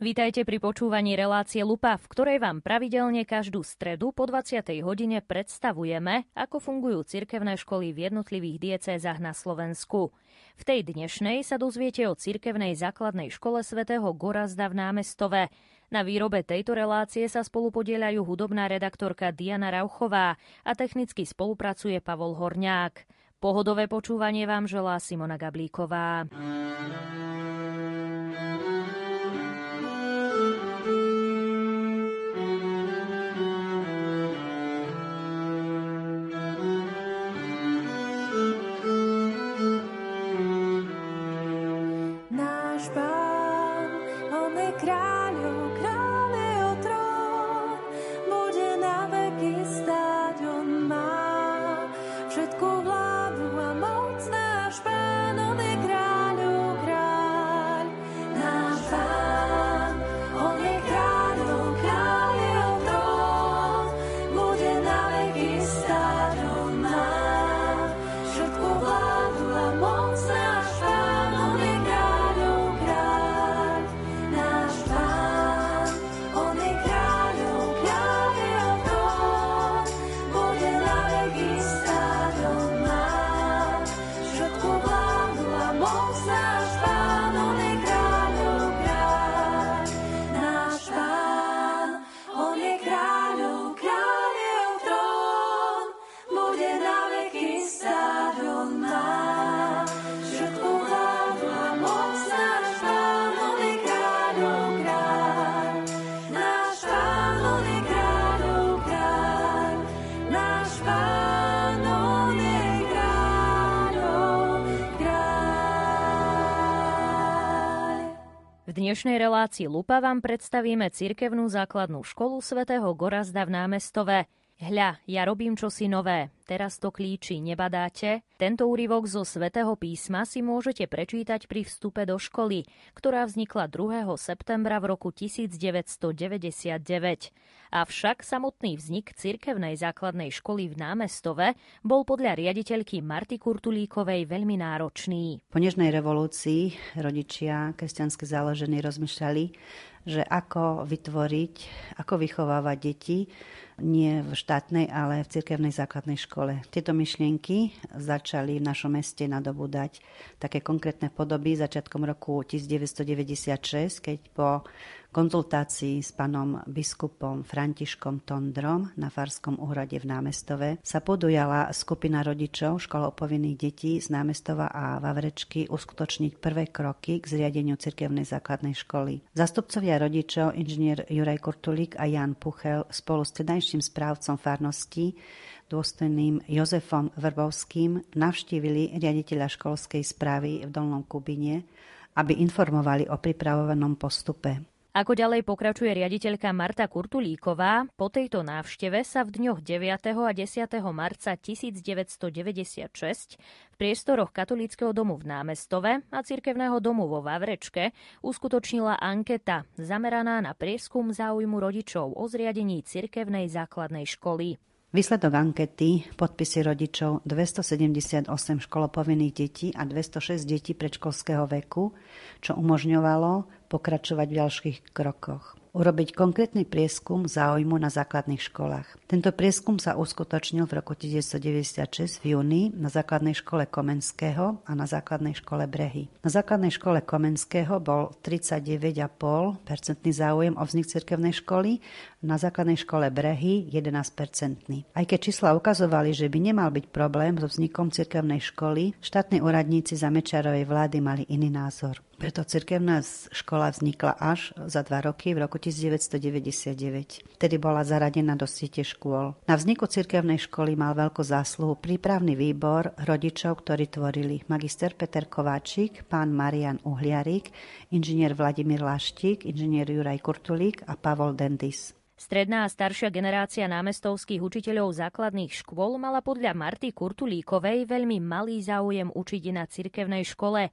Vítajte pri počúvaní relácie Lupa, v ktorej vám pravidelne každú stredu po 20. hodine predstavujeme, ako fungujú cirkevné školy v jednotlivých diecézach na Slovensku. V tej dnešnej sa dozviete o cirkevnej základnej škole svätého Gorazda v námestove. Na výrobe tejto relácie sa spolupodielajú hudobná redaktorka Diana Rauchová a technicky spolupracuje Pavol Horňák. Pohodové počúvanie vám želá Simona Gablíková. Dnešnej relácii Lupa vám predstavíme cirkevnú základnú školu svätého Gorazda v námestove. Hľa, ja robím čosi nové. Teraz to klíči, nebadáte? Tento úryvok zo svätého písma si môžete prečítať pri vstupe do školy, ktorá vznikla 2. septembra v roku 1999. Avšak samotný vznik cirkevnej základnej školy v námestove bol podľa riaditeľky Marty Kurtulíkovej veľmi náročný. Po nežnej revolúcii rodičia kresťansky založení rozmýšľali, že ako vytvoriť, ako vychovávať deti nie v štátnej, ale v cirkevnej základnej škole. Tieto myšlienky začali v našom meste nadobúdať také konkrétne podoby začiatkom roku 1996, keď po konzultácii s pánom biskupom Františkom Tondrom na Farskom úhrade v námestove sa podujala skupina rodičov školou povinných detí z námestova a Vavrečky uskutočniť prvé kroky k zriadeniu cirkevnej základnej školy. Zastupcovia rodičov, inžinier Juraj Kurtulík a Jan Puchel spolu s tedajším správcom farnosti dôstojným Jozefom Vrbovským navštívili riaditeľa školskej správy v Dolnom Kubine, aby informovali o pripravovanom postupe. Ako ďalej pokračuje riaditeľka Marta Kurtulíková, po tejto návšteve sa v dňoch 9. a 10. marca 1996 v priestoroch Katolíckého domu v Námestove a Cirkevného domu vo Vavrečke uskutočnila anketa zameraná na prieskum záujmu rodičov o zriadení cirkevnej základnej školy. Výsledok ankety, podpisy rodičov 278 školopovinných detí a 206 detí predškolského veku, čo umožňovalo pokračovať v ďalších krokoch urobiť konkrétny prieskum záujmu na základných školách. Tento prieskum sa uskutočnil v roku 1996 v júni na základnej škole Komenského a na základnej škole Brehy. Na základnej škole Komenského bol 39,5% záujem o vznik cirkevnej školy, na základnej škole Brehy 11%. Aj keď čísla ukazovali, že by nemal byť problém so vznikom cirkevnej školy, štátni úradníci za Mečarovej vlády mali iný názor. Preto cirkevná škola vznikla až za dva roky v roku 1999. Vtedy bola zaradená do siete škôl. Na vzniku cirkevnej školy mal veľkú zásluhu prípravný výbor rodičov, ktorí tvorili magister Peter Kováčik, pán Marian Uhliarik, inžinier Vladimír Laštík, inžinier Juraj Kurtulík a Pavol Dendis. Stredná a staršia generácia námestovských učiteľov základných škôl mala podľa Marty Kurtulíkovej veľmi malý záujem učiť na cirkevnej škole.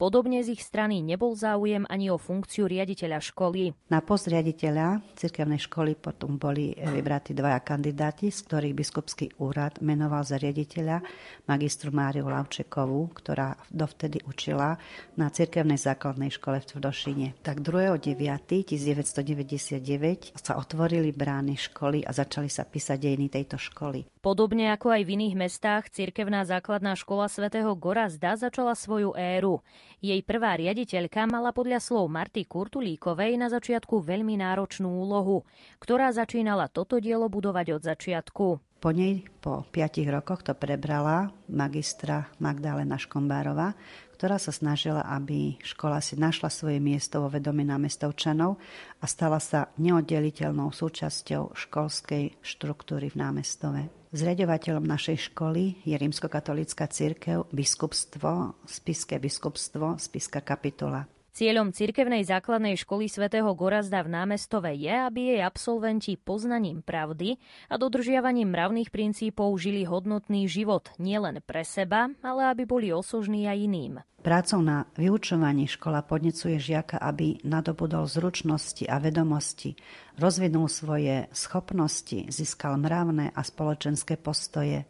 Podobne z ich strany nebol záujem ani o funkciu riaditeľa školy. Na post riaditeľa cirkevnej školy potom boli vybratí dvaja kandidáti, z ktorých biskupský úrad menoval za riaditeľa magistru Máriu Lavčekovú, ktorá dovtedy učila na cirkevnej základnej škole v Tvrdošine. Tak 2.9.1999 sa otvorili brány školy a začali sa písať dejiny tejto školy. Podobne ako aj v iných mestách, cirkevná základná škola svätého Gorazda začala svoju éru. Jej prvá riaditeľka mala podľa slov Marty Kurtulíkovej na začiatku veľmi náročnú úlohu, ktorá začínala toto dielo budovať od začiatku. Po nej po piatich rokoch to prebrala magistra Magdalena Škombárova, ktorá sa snažila, aby škola si našla svoje miesto vo vedomí námestovčanov a stala sa neoddeliteľnou súčasťou školskej štruktúry v námestove. Zriadovateľom našej školy je rímskokatolická církev, biskupstvo, spiské biskupstvo, spiská kapitola. Cieľom cirkevnej základnej školy svätého Gorazda v námestove je, aby jej absolventi poznaním pravdy a dodržiavaním mravných princípov žili hodnotný život nielen pre seba, ale aby boli osožní aj iným. Prácou na vyučovaní škola podnecuje žiaka, aby nadobudol zručnosti a vedomosti, rozvinul svoje schopnosti, získal mravné a spoločenské postoje.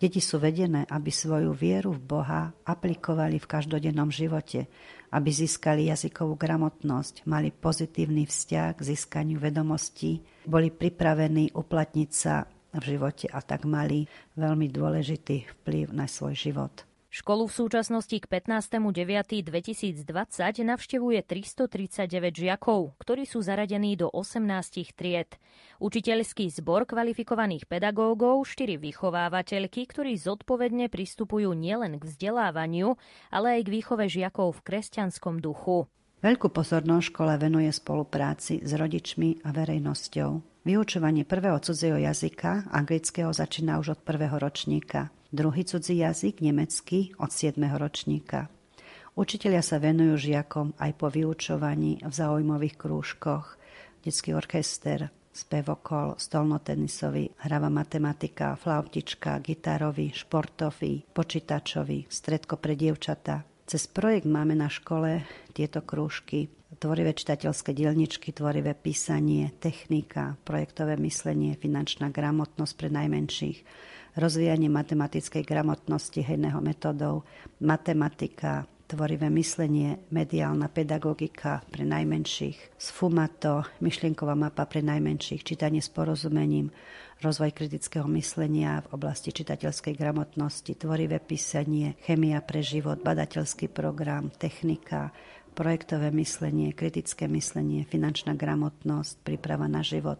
Deti sú vedené, aby svoju vieru v Boha aplikovali v každodennom živote, aby získali jazykovú gramotnosť, mali pozitívny vzťah k získaniu vedomostí, boli pripravení uplatniť sa v živote a tak mali veľmi dôležitý vplyv na svoj život. Školu v súčasnosti k 15.9.2020 navštevuje 339 žiakov, ktorí sú zaradení do 18 tried. Učiteľský zbor kvalifikovaných pedagógov, štyri vychovávateľky, ktorí zodpovedne pristupujú nielen k vzdelávaniu, ale aj k výchove žiakov v kresťanskom duchu. Veľkú pozornosť škola venuje spolupráci s rodičmi a verejnosťou. Vyučovanie prvého cudzieho jazyka, anglického, začína už od prvého ročníka druhý cudzí jazyk, nemecký, od 7. ročníka. Učitelia sa venujú žiakom aj po vyučovaní v zaujímavých krúžkoch. Detský orchester, spevokol, stolnotenisový, hrava matematika, flautička, gitarový, športový, počítačový, stredko pre dievčata. Cez projekt máme na škole tieto krúžky tvorivé čitateľské dielničky, tvorivé písanie, technika, projektové myslenie, finančná gramotnosť pre najmenších, rozvíjanie matematickej gramotnosti hejného metodov, matematika, tvorivé myslenie, mediálna pedagogika pre najmenších, sfumato, myšlienková mapa pre najmenších, čítanie s porozumením, rozvoj kritického myslenia v oblasti čitateľskej gramotnosti, tvorivé písanie, chemia pre život, badateľský program, technika, projektové myslenie, kritické myslenie, finančná gramotnosť, príprava na život,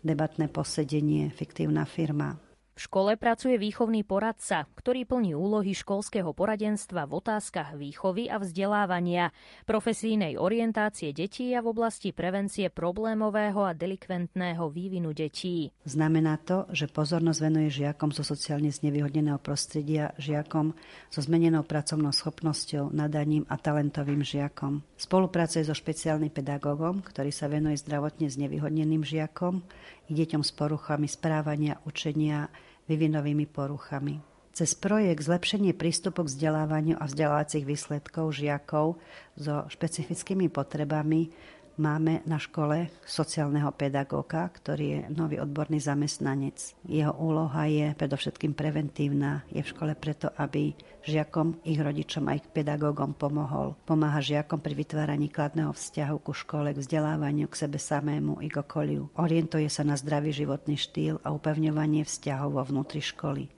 debatné posedenie, fiktívna firma, v škole pracuje výchovný poradca, ktorý plní úlohy školského poradenstva v otázkach výchovy a vzdelávania, profesijnej orientácie detí a v oblasti prevencie problémového a delikventného vývinu detí. Znamená to, že pozornosť venuje žiakom zo sociálne znevýhodneného prostredia, žiakom so zmenenou pracovnou schopnosťou, nadaním a talentovým žiakom. Spolupracuje so špeciálnym pedagógom, ktorý sa venuje zdravotne znevýhodneným žiakom deťom s poruchami správania, učenia, vyvinovými poruchami. Cez projekt Zlepšenie prístupu k vzdelávaniu a vzdelávacích výsledkov žiakov so špecifickými potrebami máme na škole sociálneho pedagóga, ktorý je nový odborný zamestnanec. Jeho úloha je predovšetkým preventívna. Je v škole preto, aby žiakom, ich rodičom a ich pedagógom pomohol. Pomáha žiakom pri vytváraní kladného vzťahu ku škole, k vzdelávaniu, k sebe samému i k okoliu. Orientuje sa na zdravý životný štýl a upevňovanie vzťahov vo vnútri školy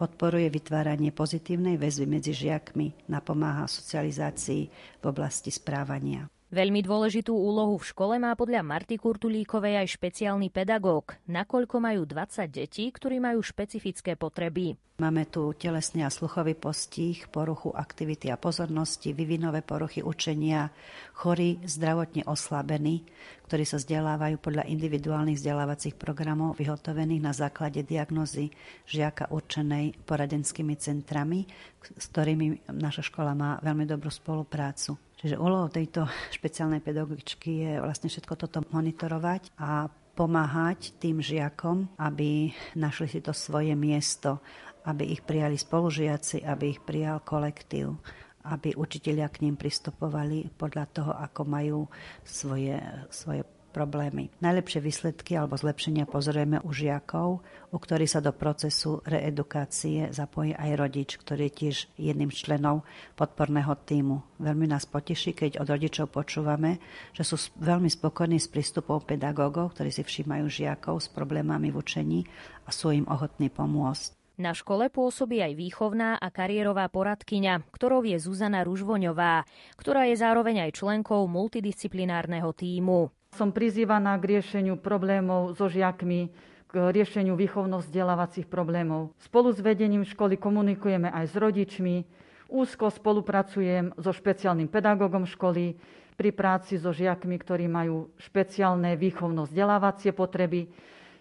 podporuje vytváranie pozitívnej väzby medzi žiakmi, napomáha socializácii v oblasti správania. Veľmi dôležitú úlohu v škole má podľa Marty Kurtulíkovej aj špeciálny pedagóg, nakoľko majú 20 detí, ktorí majú špecifické potreby. Máme tu telesný a sluchový postih, poruchu aktivity a pozornosti, vyvinové poruchy učenia, chorí, zdravotne oslabení, ktorí sa vzdelávajú podľa individuálnych vzdelávacích programov vyhotovených na základe diagnozy žiaka určenej poradenskými centrami, s ktorými naša škola má veľmi dobrú spoluprácu. Čiže úlohou tejto špeciálnej pedagogičky je vlastne všetko toto monitorovať a pomáhať tým žiakom, aby našli si to svoje miesto, aby ich prijali spolužiaci, aby ich prijal kolektív aby učitelia k ním pristupovali podľa toho, ako majú svoje, svoje problémy. Najlepšie výsledky alebo zlepšenia pozorujeme u žiakov, u ktorých sa do procesu reedukácie zapojí aj rodič, ktorý je tiež jedným z členov podporného týmu. Veľmi nás poteší, keď od rodičov počúvame, že sú veľmi spokojní s prístupom pedagógov, ktorí si všímajú žiakov s problémami v učení a sú im ochotní pomôcť. Na škole pôsobí aj výchovná a kariérová poradkyňa, ktorou je Zuzana Ružvoňová, ktorá je zároveň aj členkou multidisciplinárneho týmu. Som prizývaná k riešeniu problémov so žiakmi, k riešeniu výchovno-vzdelávacích problémov. Spolu s vedením školy komunikujeme aj s rodičmi, úzko spolupracujem so špeciálnym pedagógom školy pri práci so žiakmi, ktorí majú špeciálne výchovno-vzdelávacie potreby,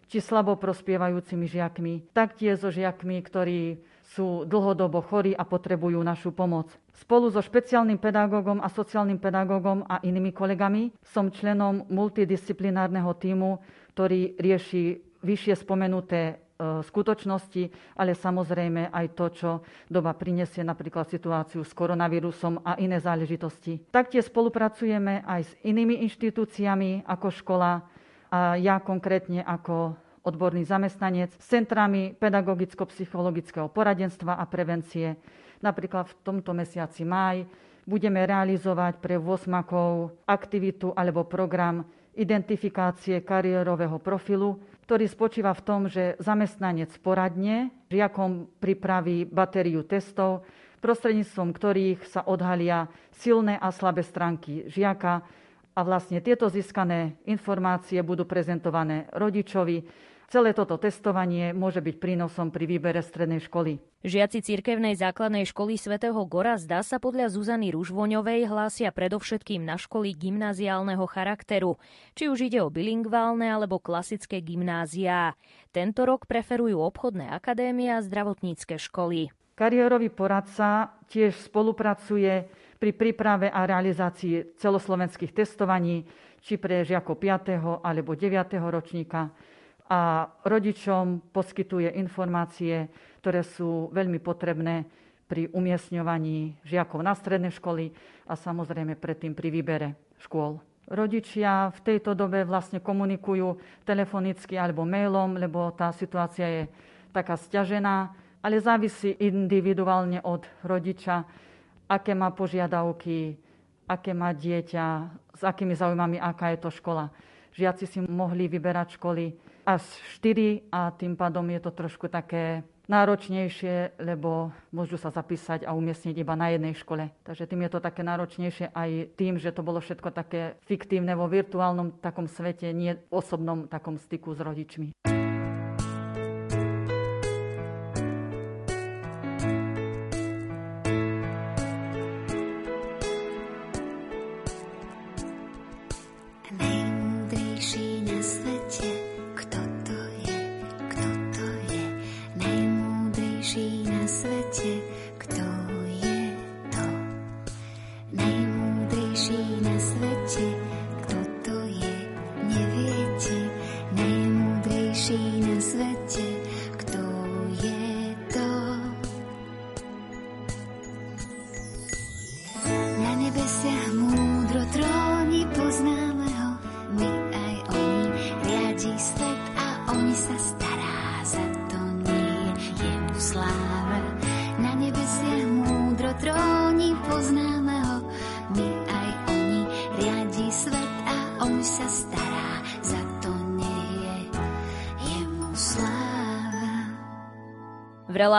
či slabo prospievajúcimi žiakmi, taktiež so žiakmi, ktorí sú dlhodobo chorí a potrebujú našu pomoc. Spolu so špeciálnym pedagógom a sociálnym pedagógom a inými kolegami som členom multidisciplinárneho týmu, ktorý rieši vyššie spomenuté e, skutočnosti, ale samozrejme aj to, čo doba prinesie, napríklad situáciu s koronavírusom a iné záležitosti. Taktiež spolupracujeme aj s inými inštitúciami ako škola, a ja konkrétne ako odborný zamestnanec s centrami pedagogicko-psychologického poradenstva a prevencie. Napríklad v tomto mesiaci maj budeme realizovať pre 8 aktivitu alebo program identifikácie kariérového profilu, ktorý spočíva v tom, že zamestnanec poradne žiakom pripraví batériu testov, prostredníctvom ktorých sa odhalia silné a slabé stránky žiaka, a vlastne tieto získané informácie budú prezentované rodičovi. Celé toto testovanie môže byť prínosom pri výbere strednej školy. Žiaci cirkevnej základnej školy svätého Gorazda sa podľa Zuzany Ružvoňovej hlásia predovšetkým na školy gymnáziálneho charakteru, či už ide o bilingválne alebo klasické gymnáziá. Tento rok preferujú obchodné akadémie a zdravotnícke školy. Kariérový poradca tiež spolupracuje pri príprave a realizácii celoslovenských testovaní, či pre žiakov 5. alebo 9. ročníka a rodičom poskytuje informácie, ktoré sú veľmi potrebné pri umiestňovaní žiakov na stredné školy a samozrejme predtým pri výbere škôl. Rodičia v tejto dobe vlastne komunikujú telefonicky alebo mailom, lebo tá situácia je taká stiažená, ale závisí individuálne od rodiča, aké má požiadavky, aké má dieťa, s akými zaujímami, aká je to škola. Žiaci si mohli vyberať školy až 4 a tým pádom je to trošku také náročnejšie, lebo môžu sa zapísať a umiestniť iba na jednej škole. Takže tým je to také náročnejšie aj tým, že to bolo všetko také fiktívne vo virtuálnom takom svete, nie v osobnom takom styku s rodičmi.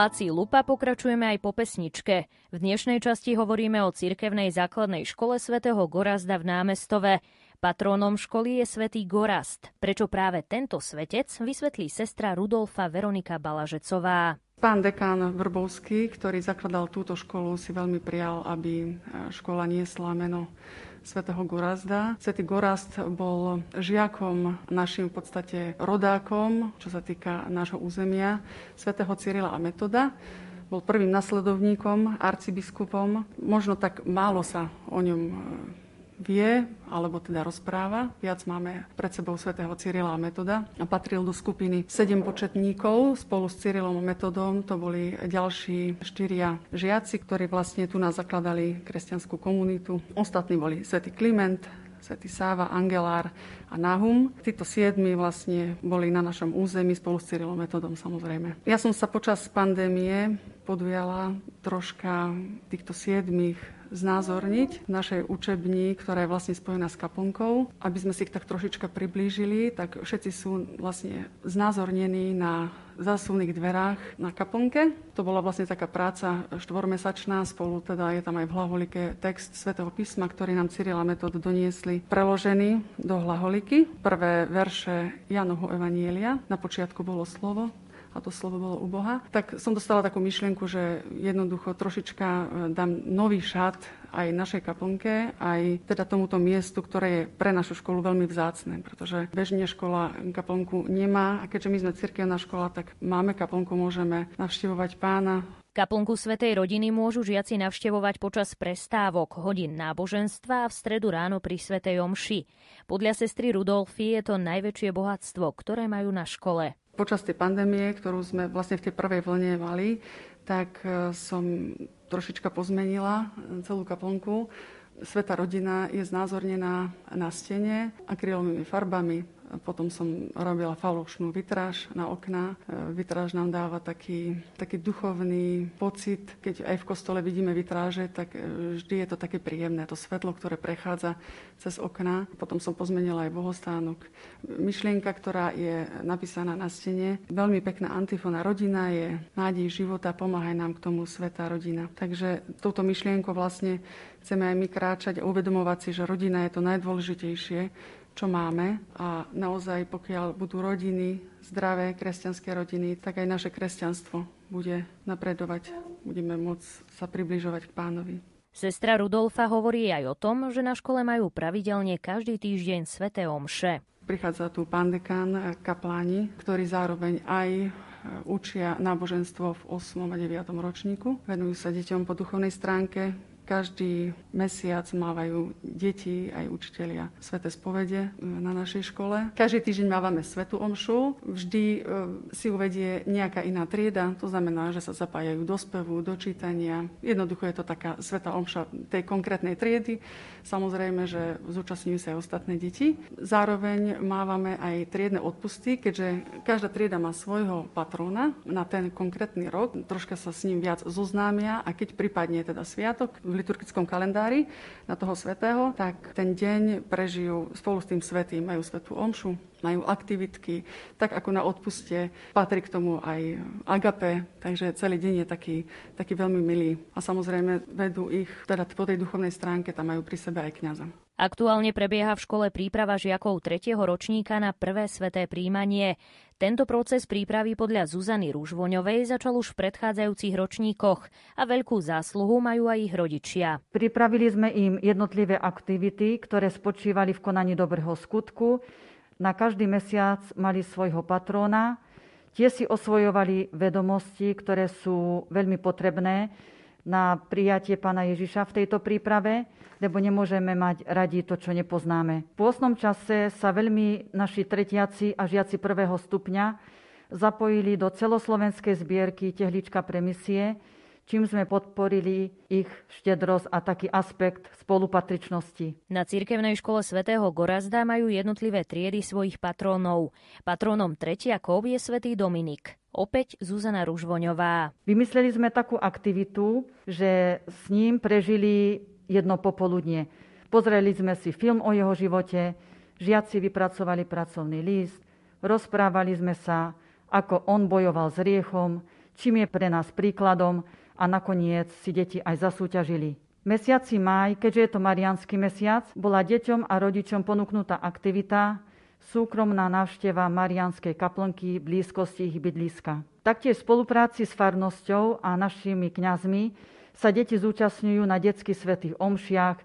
Relácii Lupa pokračujeme aj po pesničke. V dnešnej časti hovoríme o cirkevnej základnej škole svätého Gorazda v námestove. Patrónom školy je svätý Gorast. Prečo práve tento svetec, vysvetlí sestra Rudolfa Veronika Balažecová. Pán dekán Vrbovský, ktorý zakladal túto školu, si veľmi prijal, aby škola niesla meno svätého Gorazda. Svetý Gorazd bol žiakom, našim v podstate rodákom, čo sa týka nášho územia, svätého Cyrila a Metoda. Bol prvým nasledovníkom, arcibiskupom. Možno tak málo sa o ňom vie, alebo teda rozpráva. Viac máme pred sebou svätého Cyrila a Metoda a patril do skupiny sedem početníkov spolu s Cyrilom a Metodom. To boli ďalší štyria žiaci, ktorí vlastne tu nás zakladali kresťanskú komunitu. Ostatní boli svätý Kliment, svätý Sáva, Angelár a Nahum. Títo siedmi vlastne boli na našom území spolu s Cyrilom Metodom samozrejme. Ja som sa počas pandémie podujala troška týchto siedmých znázorniť v našej učebni, ktorá je vlastne spojená s kaplnkou. Aby sme si ich tak trošička priblížili, tak všetci sú vlastne znázornení na zásuvných dverách na kaplnke. To bola vlastne taká práca štvormesačná, spolu teda je tam aj v hlaholike text svätého písma, ktorý nám Cyril a Metod doniesli preložený do hlaholiky. Prvé verše Janohu Evanielia. Na počiatku bolo slovo, a to slovo bolo Boha, tak som dostala takú myšlienku, že jednoducho trošička e, dám nový šat aj našej kaplnke, aj teda tomuto miestu, ktoré je pre našu školu veľmi vzácne, pretože bežne škola kaplnku nemá a keďže my sme cirkevná škola, tak máme kaplnku, môžeme navštevovať pána, Kaplnku Svetej rodiny môžu žiaci navštevovať počas prestávok, hodín náboženstva a v stredu ráno pri Svetej omši. Podľa sestry Rudolfy je to najväčšie bohatstvo, ktoré majú na škole. Počas tej pandémie, ktorú sme vlastne v tej prvej vlne mali, tak e, som trošička pozmenila celú kaplnku. Sveta rodina je znázornená na stene akrylovými farbami, potom som robila falošnú vitráž na okná. E, vitráž nám dáva taký, taký duchovný pocit. Keď aj v kostole vidíme vitráže, tak e, vždy je to také príjemné, to svetlo, ktoré prechádza cez okná. Potom som pozmenila aj bohostánok. Myšlienka, ktorá je napísaná na stene, veľmi pekná antifona. Rodina je nádej života, pomáhaj nám k tomu sveta rodina. Takže touto myšlienkou vlastne chceme aj my kráčať a uvedomovať si, že rodina je to najdôležitejšie, čo máme a naozaj pokiaľ budú rodiny, zdravé kresťanské rodiny, tak aj naše kresťanstvo bude napredovať. Budeme môcť sa približovať k pánovi. Sestra Rudolfa hovorí aj o tom, že na škole majú pravidelne každý týždeň sveté omše. Prichádza tu pán dekán, kapláni, ktorí zároveň aj e, učia náboženstvo v 8. a 9. ročníku. Venujú sa deťom po duchovnej stránke, každý mesiac mávajú deti aj učitelia sveté spovede e, na našej škole. Každý týždeň mávame svetú omšu. Vždy e, si uvedie nejaká iná trieda, to znamená, že sa zapájajú do spevu, do čítania. Jednoducho je to taká sveta omša tej konkrétnej triedy. Samozrejme, že zúčastňujú sa aj ostatné deti. Zároveň mávame aj triedne odpusty, keďže každá trieda má svojho patróna na ten konkrétny rok. Troška sa s ním viac zoznámia a keď prípadne teda sviatok v liturgickom kalendári na toho svetého, tak ten deň prežijú spolu s tým svetým, majú svetú omšu, majú aktivitky, tak ako na odpuste patrí k tomu aj agape, takže celý deň je taký, taký veľmi milý. A samozrejme vedú ich, teda po tej duchovnej stránke tam majú pri sebe aj kniaza. Aktuálne prebieha v škole príprava žiakov 3. ročníka na prvé sveté príjmanie. Tento proces prípravy podľa Zuzany Rúžvoňovej začal už v predchádzajúcich ročníkoch a veľkú zásluhu majú aj ich rodičia. Pripravili sme im jednotlivé aktivity, ktoré spočívali v konaní dobrého skutku. Na každý mesiac mali svojho patróna. Tie si osvojovali vedomosti, ktoré sú veľmi potrebné na prijatie pána Ježiša v tejto príprave, lebo nemôžeme mať radi to, čo nepoznáme. V pôsnom čase sa veľmi naši tretiaci a žiaci prvého stupňa zapojili do celoslovenskej zbierky Tehlička pre misie, čím sme podporili ich štedrosť a taký aspekt spolupatričnosti. Na cirkevnej škole svätého Gorazda majú jednotlivé triedy svojich patrónov. Patrónom tretiakov je svätý Dominik. Opäť Zuzana Ružvoňová. Vymysleli sme takú aktivitu, že s ním prežili jedno popoludnie. Pozreli sme si film o jeho živote, žiaci vypracovali pracovný list, rozprávali sme sa, ako on bojoval s riechom, čím je pre nás príkladom a nakoniec si deti aj zasúťažili. Mesiaci maj, keďže je to marianský mesiac, bola deťom a rodičom ponúknutá aktivita súkromná návšteva Marianskej kaplnky v blízkosti ich bydliska. Taktiež v spolupráci s farnosťou a našimi kňazmi sa deti zúčastňujú na detských svetých omšiach,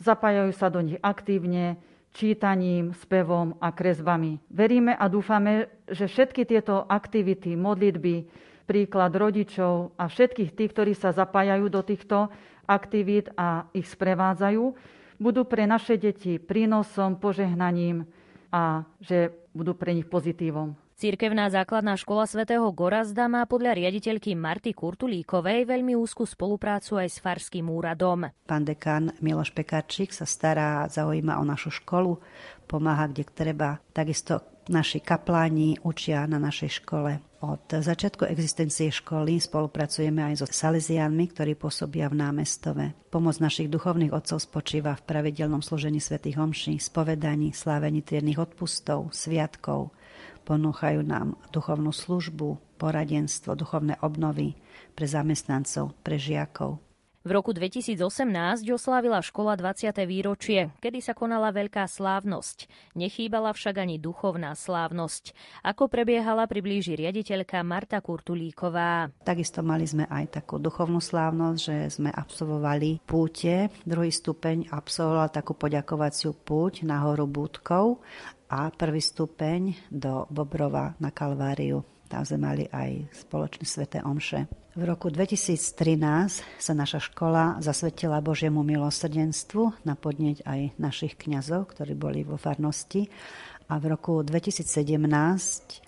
zapájajú sa do nich aktívne, čítaním, spevom a kresbami. Veríme a dúfame, že všetky tieto aktivity, modlitby, príklad rodičov a všetkých tých, ktorí sa zapájajú do týchto aktivít a ich sprevádzajú, budú pre naše deti prínosom, požehnaním a že budú pre nich pozitívom. Cirkevná základná škola svätého Gorazda má podľa riaditeľky Marty Kurtulíkovej veľmi úzku spoluprácu aj s Farským úradom. Pán dekan Miloš Pekarčík sa stará zaujíma o našu školu, pomáha kde treba. Takisto naši kapláni učia na našej škole. Od začiatku existencie školy spolupracujeme aj so Salesianmi, ktorí pôsobia v námestove. Pomoc našich duchovných otcov spočíva v pravidelnom služení svätých homší, spovedaní, slávení triednych odpustov, sviatkov, Ponúchajú nám duchovnú službu, poradenstvo, duchovné obnovy pre zamestnancov, pre žiakov. V roku 2018 oslávila škola 20. výročie, kedy sa konala veľká slávnosť. Nechýbala však ani duchovná slávnosť. Ako prebiehala, priblíži riaditeľka Marta Kurtulíková. Takisto mali sme aj takú duchovnú slávnosť, že sme absolvovali púte. Druhý stupeň absolvoval takú poďakovaciu púť na horu Búdkov a prvý stupeň do Bobrova na Kalváriu. Tam sme mali aj spoločné sveté omše. V roku 2013 sa naša škola zasvetila Božiemu milosrdenstvu na podnieť aj našich kňazov, ktorí boli vo farnosti. A v roku 2017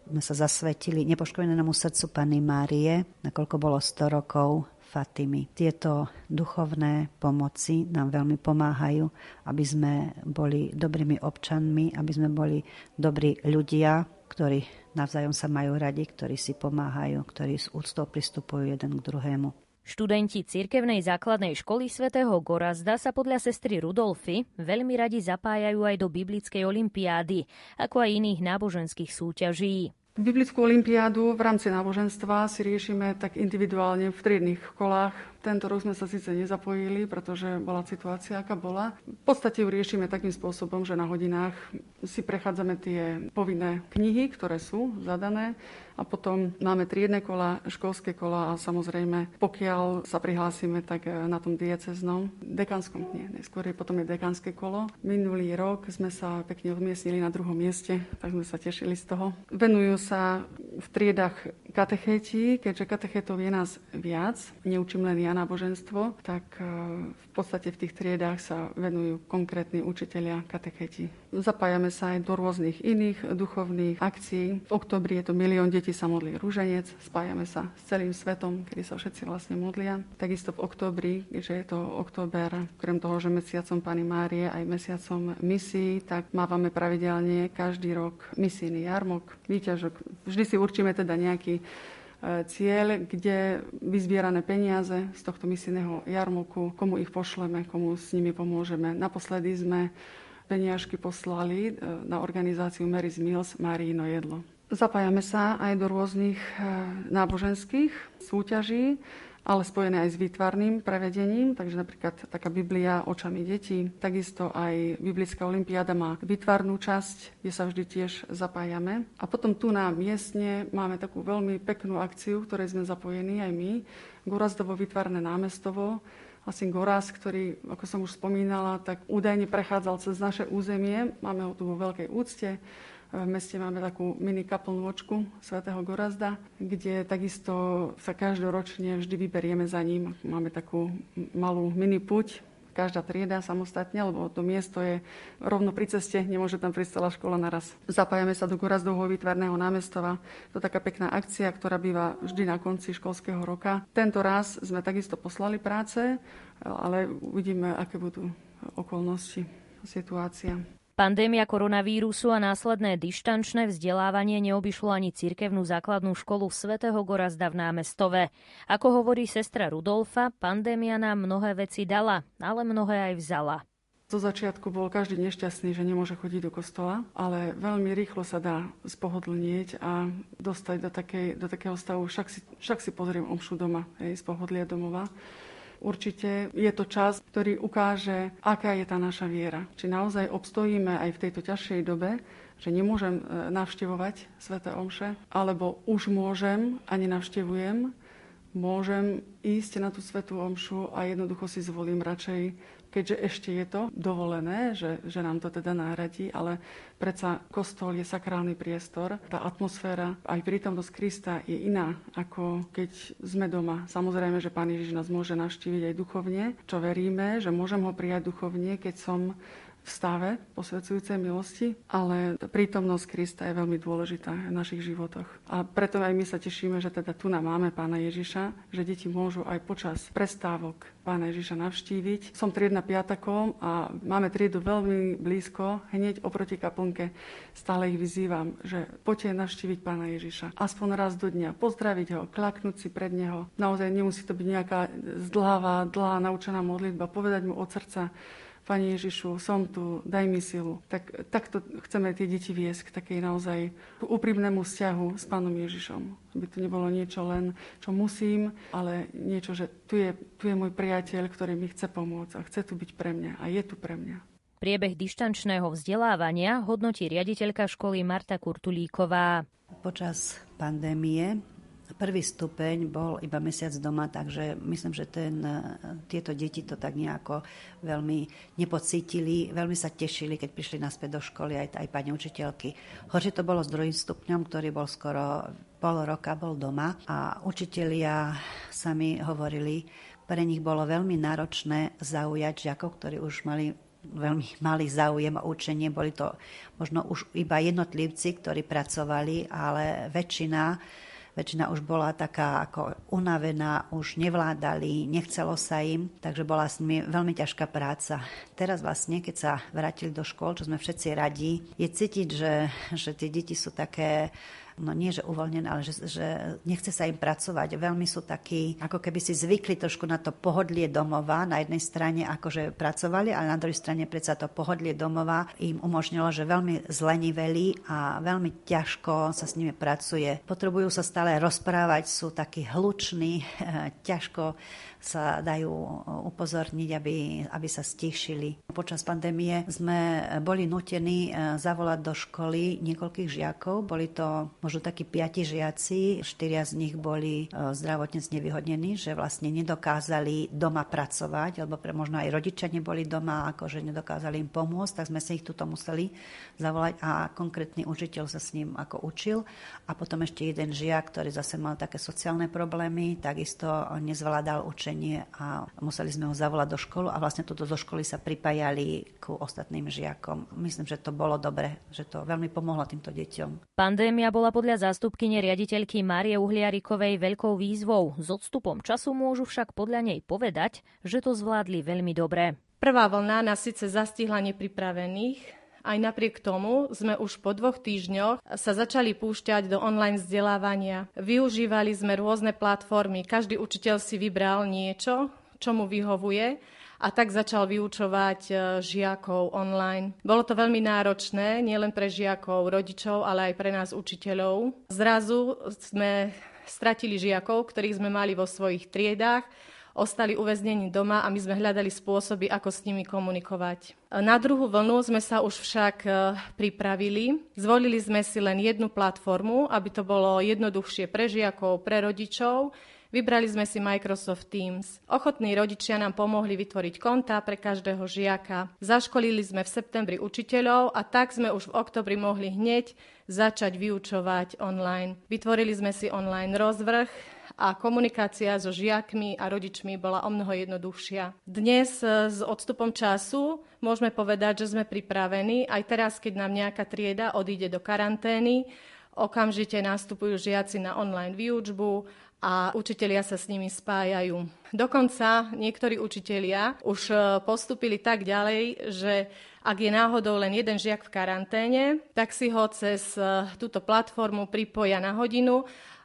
sme sa zasvetili nepoškodenému srdcu Pany Márie, nakoľko bolo 100 rokov Fatimy. Tieto duchovné pomoci nám veľmi pomáhajú, aby sme boli dobrými občanmi, aby sme boli dobrí ľudia, ktorí navzájom sa majú radi, ktorí si pomáhajú, ktorí s úctou pristupujú jeden k druhému. Študenti cirkevnej základnej školy svätého Gorazda sa podľa sestry Rudolfy veľmi radi zapájajú aj do biblickej olimpiády, ako aj iných náboženských súťaží. Biblickú olimpiádu v rámci náboženstva si riešime tak individuálne v triednych školách. Tento rok sme sa síce nezapojili, pretože bola situácia, aká bola. V podstate ju riešime takým spôsobom, že na hodinách si prechádzame tie povinné knihy, ktoré sú zadané a potom máme triedne kola, školské kola a samozrejme, pokiaľ sa prihlásime, tak e, na tom dieceznom, dekanskom nie, neskôr je potom je dekánske kolo. Minulý rok sme sa pekne odmiestnili na druhom mieste, tak sme sa tešili z toho. Venujú sa v triedach katechéti, keďže katechétov je nás viac, neučím len ja náboženstvo, tak e, v podstate v tých triedách sa venujú konkrétni učitelia katechéti. Zapájame sa aj do rôznych iných duchovných akcií. V oktobri je to milión detí sa modlí rúženec, spájame sa s celým svetom, kedy sa všetci vlastne modlia. Takisto v oktobri, že je to október, krem toho, že mesiacom Pany Márie aj mesiacom misií, tak mávame pravidelne každý rok misijný jarmok, výťažok. Vždy si určíme teda nejaký cieľ, kde vyzbierané peniaze z tohto misijného jarmoku, komu ich pošleme, komu s nimi pomôžeme. Naposledy sme peniažky poslali e, na organizáciu Mary's Mills Marino jedlo. Zapájame sa aj do rôznych e, náboženských súťaží, ale spojené aj s výtvarným prevedením, takže napríklad taká Biblia očami detí. Takisto aj Biblická olimpiáda má výtvarnú časť, kde sa vždy tiež zapájame. A potom tu na miestne máme takú veľmi peknú akciu, ktorej sme zapojení aj my, Gorazdovo výtvarné námestovo, vlastne Goraz, ktorý, ako som už spomínala, tak údajne prechádzal cez naše územie. Máme ho tu vo veľkej úcte. V meste máme takú mini kaplnôčku svätého Gorazda, kde takisto sa každoročne vždy vyberieme za ním. Máme takú malú mini puť, každá trieda samostatne, lebo to miesto je rovno pri ceste, nemôže tam prísť celá škola naraz. Zapájame sa do Gorazdovho výtvarného námestova. To je taká pekná akcia, ktorá býva vždy na konci školského roka. Tento raz sme takisto poslali práce, ale uvidíme, aké budú okolnosti, situácia. Pandémia koronavírusu a následné dištančné vzdelávanie neobyšlo ani cirkevnú základnú školu svätého Gorazda v námestove. Ako hovorí sestra Rudolfa, pandémia nám mnohé veci dala, ale mnohé aj vzala. Zo začiatku bol každý nešťastný, že nemôže chodiť do kostola, ale veľmi rýchlo sa dá spohodlnieť a dostať do, takej, do takého stavu, však si, však si pozriem omšu doma, hej, z pohodlia domova. Určite je to čas, ktorý ukáže, aká je tá naša viera. Či naozaj obstojíme aj v tejto ťažšej dobe, že nemôžem e, navštevovať Svete Omše, alebo už môžem a nenavštevujem, môžem ísť na tú Svetú Omšu a jednoducho si zvolím radšej keďže ešte je to dovolené, že, že nám to teda náradí, ale predsa kostol je sakrálny priestor. Tá atmosféra, aj prítomnosť Krista je iná, ako keď sme doma. Samozrejme, že Pán Ježiš nás môže navštíviť aj duchovne, čo veríme, že môžem ho prijať duchovne, keď som v stave posvedzujúcej milosti, ale prítomnosť Krista je veľmi dôležitá v našich životoch. A preto aj my sa tešíme, že teda tu nám máme pána Ježiša, že deti môžu aj počas prestávok pána Ježiša navštíviť. Som triedna piatakom a máme triedu veľmi blízko, hneď oproti kaplnke. Stále ich vyzývam, že poďte navštíviť pána Ježiša. Aspoň raz do dňa, pozdraviť ho, klaknúť si pred neho. Naozaj nemusí to byť nejaká zdlhavá, dlhá naučená modlitba, povedať mu od srdca, Pane Ježišu, som tu, daj mi silu. Tak, takto chceme tie deti viesť k takej naozaj úprimnému vzťahu s Pánom Ježišom. Aby to nebolo niečo len, čo musím, ale niečo, že tu je, tu je môj priateľ, ktorý mi chce pomôcť a chce tu byť pre mňa a je tu pre mňa. Priebeh dištančného vzdelávania hodnotí riaditeľka školy Marta Kurtulíková. Počas pandémie Prvý stupeň bol iba mesiac doma, takže myslím, že ten, e, tieto deti to tak nejako veľmi nepocítili. Veľmi sa tešili, keď prišli naspäť do školy aj, aj pani učiteľky. Horšie to bolo s druhým stupňom, ktorý bol skoro pol roka bol doma a učitelia sami hovorili, pre nich bolo veľmi náročné zaujať žiakov, ktorí už mali veľmi malý záujem o učenie. Boli to možno už iba jednotlivci, ktorí pracovali, ale väčšina väčšina už bola taká ako unavená, už nevládali, nechcelo sa im, takže bola s nimi veľmi ťažká práca. Teraz vlastne, keď sa vrátili do škôl, čo sme všetci radi, je cítiť, že, že tie deti sú také no nie že uvoľnené, ale že, že nechce sa im pracovať. Veľmi sú takí, ako keby si zvykli trošku na to pohodlie domova. Na jednej strane akože pracovali, ale na druhej strane predsa to pohodlie domova im umožnilo, že veľmi zleniveli a veľmi ťažko sa s nimi pracuje. Potrebujú sa stále rozprávať, sú takí hluční, ťažko sa dajú upozorniť, aby, aby sa stišili. Počas pandémie sme boli nutení e, zavolať do školy niekoľkých žiakov. Boli to možno takí piati žiaci, štyria z nich boli e, zdravotne znevýhodnení, že vlastne nedokázali doma pracovať, alebo pre možno aj rodičia neboli doma, akože nedokázali im pomôcť, tak sme si ich tuto museli zavolať a konkrétny učiteľ sa s ním ako učil. A potom ešte jeden žiak, ktorý zase mal také sociálne problémy, takisto nezvládal učenie učenie a museli sme ho zavolať do školu a vlastne toto zo školy sa pripájali ku ostatným žiakom. Myslím, že to bolo dobre, že to veľmi pomohlo týmto deťom. Pandémia bola podľa zástupkyne riaditeľky Márie Uhliarikovej veľkou výzvou. S odstupom času môžu však podľa nej povedať, že to zvládli veľmi dobre. Prvá vlna nás síce zastihla nepripravených, aj napriek tomu sme už po dvoch týždňoch sa začali púšťať do online vzdelávania. Využívali sme rôzne platformy. Každý učiteľ si vybral niečo, čo mu vyhovuje a tak začal vyučovať e, žiakov online. Bolo to veľmi náročné, nielen pre žiakov, rodičov, ale aj pre nás učiteľov. Zrazu sme stratili žiakov, ktorých sme mali vo svojich triedách ostali uväznení doma a my sme hľadali spôsoby, ako s nimi komunikovať. Na druhú vlnu sme sa už však e, pripravili. Zvolili sme si len jednu platformu, aby to bolo jednoduchšie pre žiakov, pre rodičov. Vybrali sme si Microsoft Teams. Ochotní rodičia nám pomohli vytvoriť konta pre každého žiaka. Zaškolili sme v septembri učiteľov a tak sme už v oktobri mohli hneď začať vyučovať online. Vytvorili sme si online rozvrh, a komunikácia so žiakmi a rodičmi bola o mnoho jednoduchšia. Dnes e, s odstupom času môžeme povedať, že sme pripravení. Aj teraz, keď nám nejaká trieda odíde do karantény, okamžite nastupujú žiaci na online výučbu a učitelia sa s nimi spájajú. Dokonca niektorí učitelia už e, postupili tak ďalej, že ak je náhodou len jeden žiak v karanténe, tak si ho cez e, túto platformu pripoja na hodinu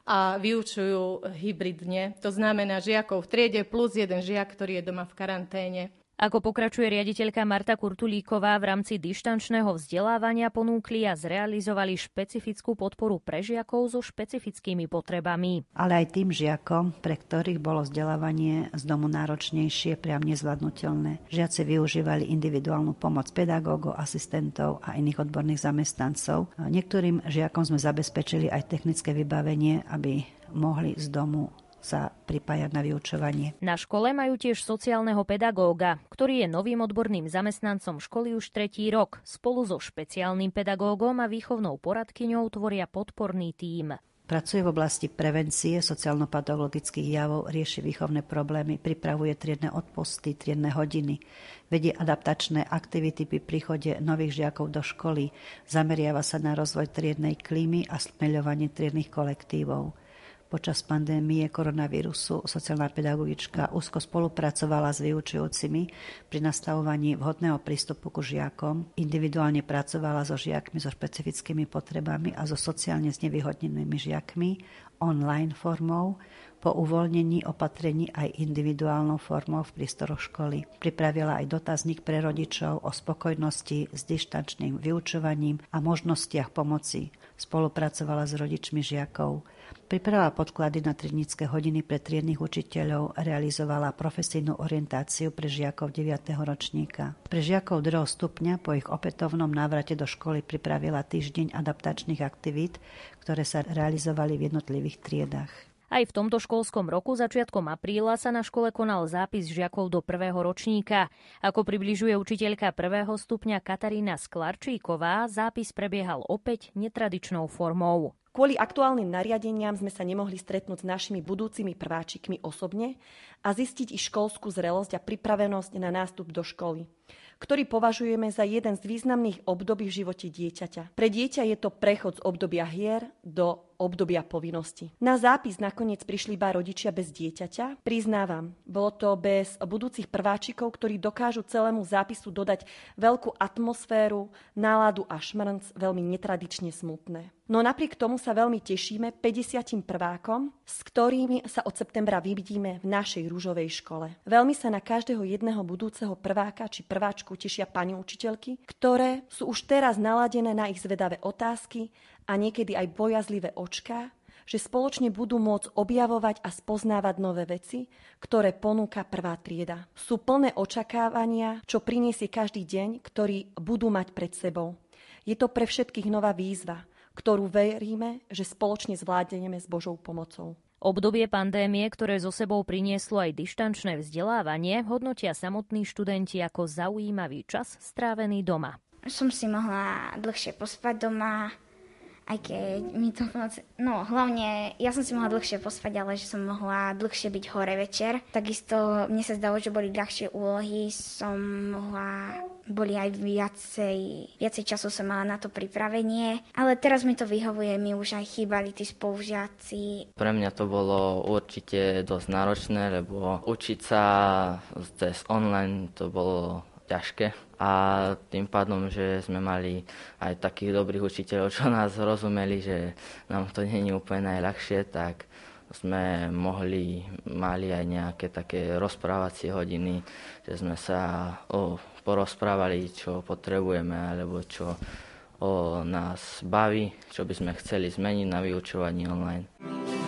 a vyučujú hybridne. To znamená žiakov v triede plus jeden žiak, ktorý je doma v karanténe. Ako pokračuje riaditeľka Marta Kurtulíková, v rámci dištančného vzdelávania ponúkli a zrealizovali špecifickú podporu pre žiakov so špecifickými potrebami. Ale aj tým žiakom, pre ktorých bolo vzdelávanie z domu náročnejšie, priam nezvládnutelné. Žiaci využívali individuálnu pomoc pedagógov, asistentov a iných odborných zamestnancov. Niektorým žiakom sme zabezpečili aj technické vybavenie, aby mohli z domu sa pripájať na vyučovanie. Na škole majú tiež sociálneho pedagóga, ktorý je novým odborným zamestnancom školy už tretí rok. Spolu so špeciálnym pedagógom a výchovnou poradkyňou tvoria podporný tím. Pracuje v oblasti prevencie sociálno-patologických javov, rieši výchovné problémy, pripravuje triedne odpusty, triedne hodiny, vedie adaptačné aktivity pri príchode nových žiakov do školy, zameriava sa na rozvoj triednej klímy a smeľovanie triednych kolektívov. Počas pandémie koronavírusu sociálna pedagogička úzko spolupracovala s vyučujúcimi pri nastavovaní vhodného prístupu ku žiakom, individuálne pracovala so žiakmi so špecifickými potrebami a so sociálne znevýhodnenými žiakmi online formou, po uvoľnení opatrení aj individuálnou formou v prístoroch školy. Pripravila aj dotazník pre rodičov o spokojnosti s dištančným vyučovaním a možnostiach pomoci. Spolupracovala s rodičmi žiakov. Pripravila podklady na tridnické hodiny pre triednych učiteľov, realizovala profesijnú orientáciu pre žiakov 9. ročníka. Pre žiakov 2. stupňa po ich opätovnom návrate do školy pripravila týždeň adaptačných aktivít, ktoré sa realizovali v jednotlivých triedách. Aj v tomto školskom roku začiatkom apríla sa na škole konal zápis žiakov do prvého ročníka. Ako približuje učiteľka prvého stupňa Katarína Sklarčíková, zápis prebiehal opäť netradičnou formou. Kvôli aktuálnym nariadeniam sme sa nemohli stretnúť s našimi budúcimi prváčikmi osobne a zistiť ich školskú zrelosť a pripravenosť na nástup do školy ktorý považujeme za jeden z významných období v živote dieťaťa. Pre dieťa je to prechod z obdobia hier do obdobia povinnosti. Na zápis nakoniec prišli iba rodičia bez dieťaťa. Priznávam, bolo to bez budúcich prváčikov, ktorí dokážu celému zápisu dodať veľkú atmosféru, náladu a šmrnc veľmi netradične smutné. No napriek tomu sa veľmi tešíme 50 prvákom, s ktorými sa od septembra vyvidíme v našej rúžovej škole. Veľmi sa na každého jedného budúceho prváka či prváčku tešia pani učiteľky, ktoré sú už teraz naladené na ich zvedavé otázky a niekedy aj bojazlivé očká, že spoločne budú môcť objavovať a spoznávať nové veci, ktoré ponúka prvá trieda. Sú plné očakávania, čo priniesie každý deň, ktorý budú mať pred sebou. Je to pre všetkých nová výzva, ktorú veríme, že spoločne zvládneme s Božou pomocou. Obdobie pandémie, ktoré zo sebou prinieslo aj dištančné vzdelávanie, hodnotia samotní študenti ako zaujímavý čas strávený doma. Som si mohla dlhšie pospať doma, aj keď mi to. No, hlavne ja som si mohla dlhšie pospať, ale že som mohla dlhšie byť hore večer. Takisto mne sa zdalo, že boli ľahšie úlohy, som mohla... Boli aj viacej, viacej času som mala na to pripravenie, ale teraz mi to vyhovuje, mi už aj chýbali tí spolužiaci. Pre mňa to bolo určite dosť náročné, lebo učiť sa cez online to bolo ťažké a tým pádom, že sme mali aj takých dobrých učiteľov, čo nás rozumeli, že nám to nie je úplne najľahšie, tak sme mohli, mali aj nejaké také rozprávacie hodiny, že sme sa o, porozprávali, čo potrebujeme, alebo čo o nás baví, čo by sme chceli zmeniť na vyučovaní online.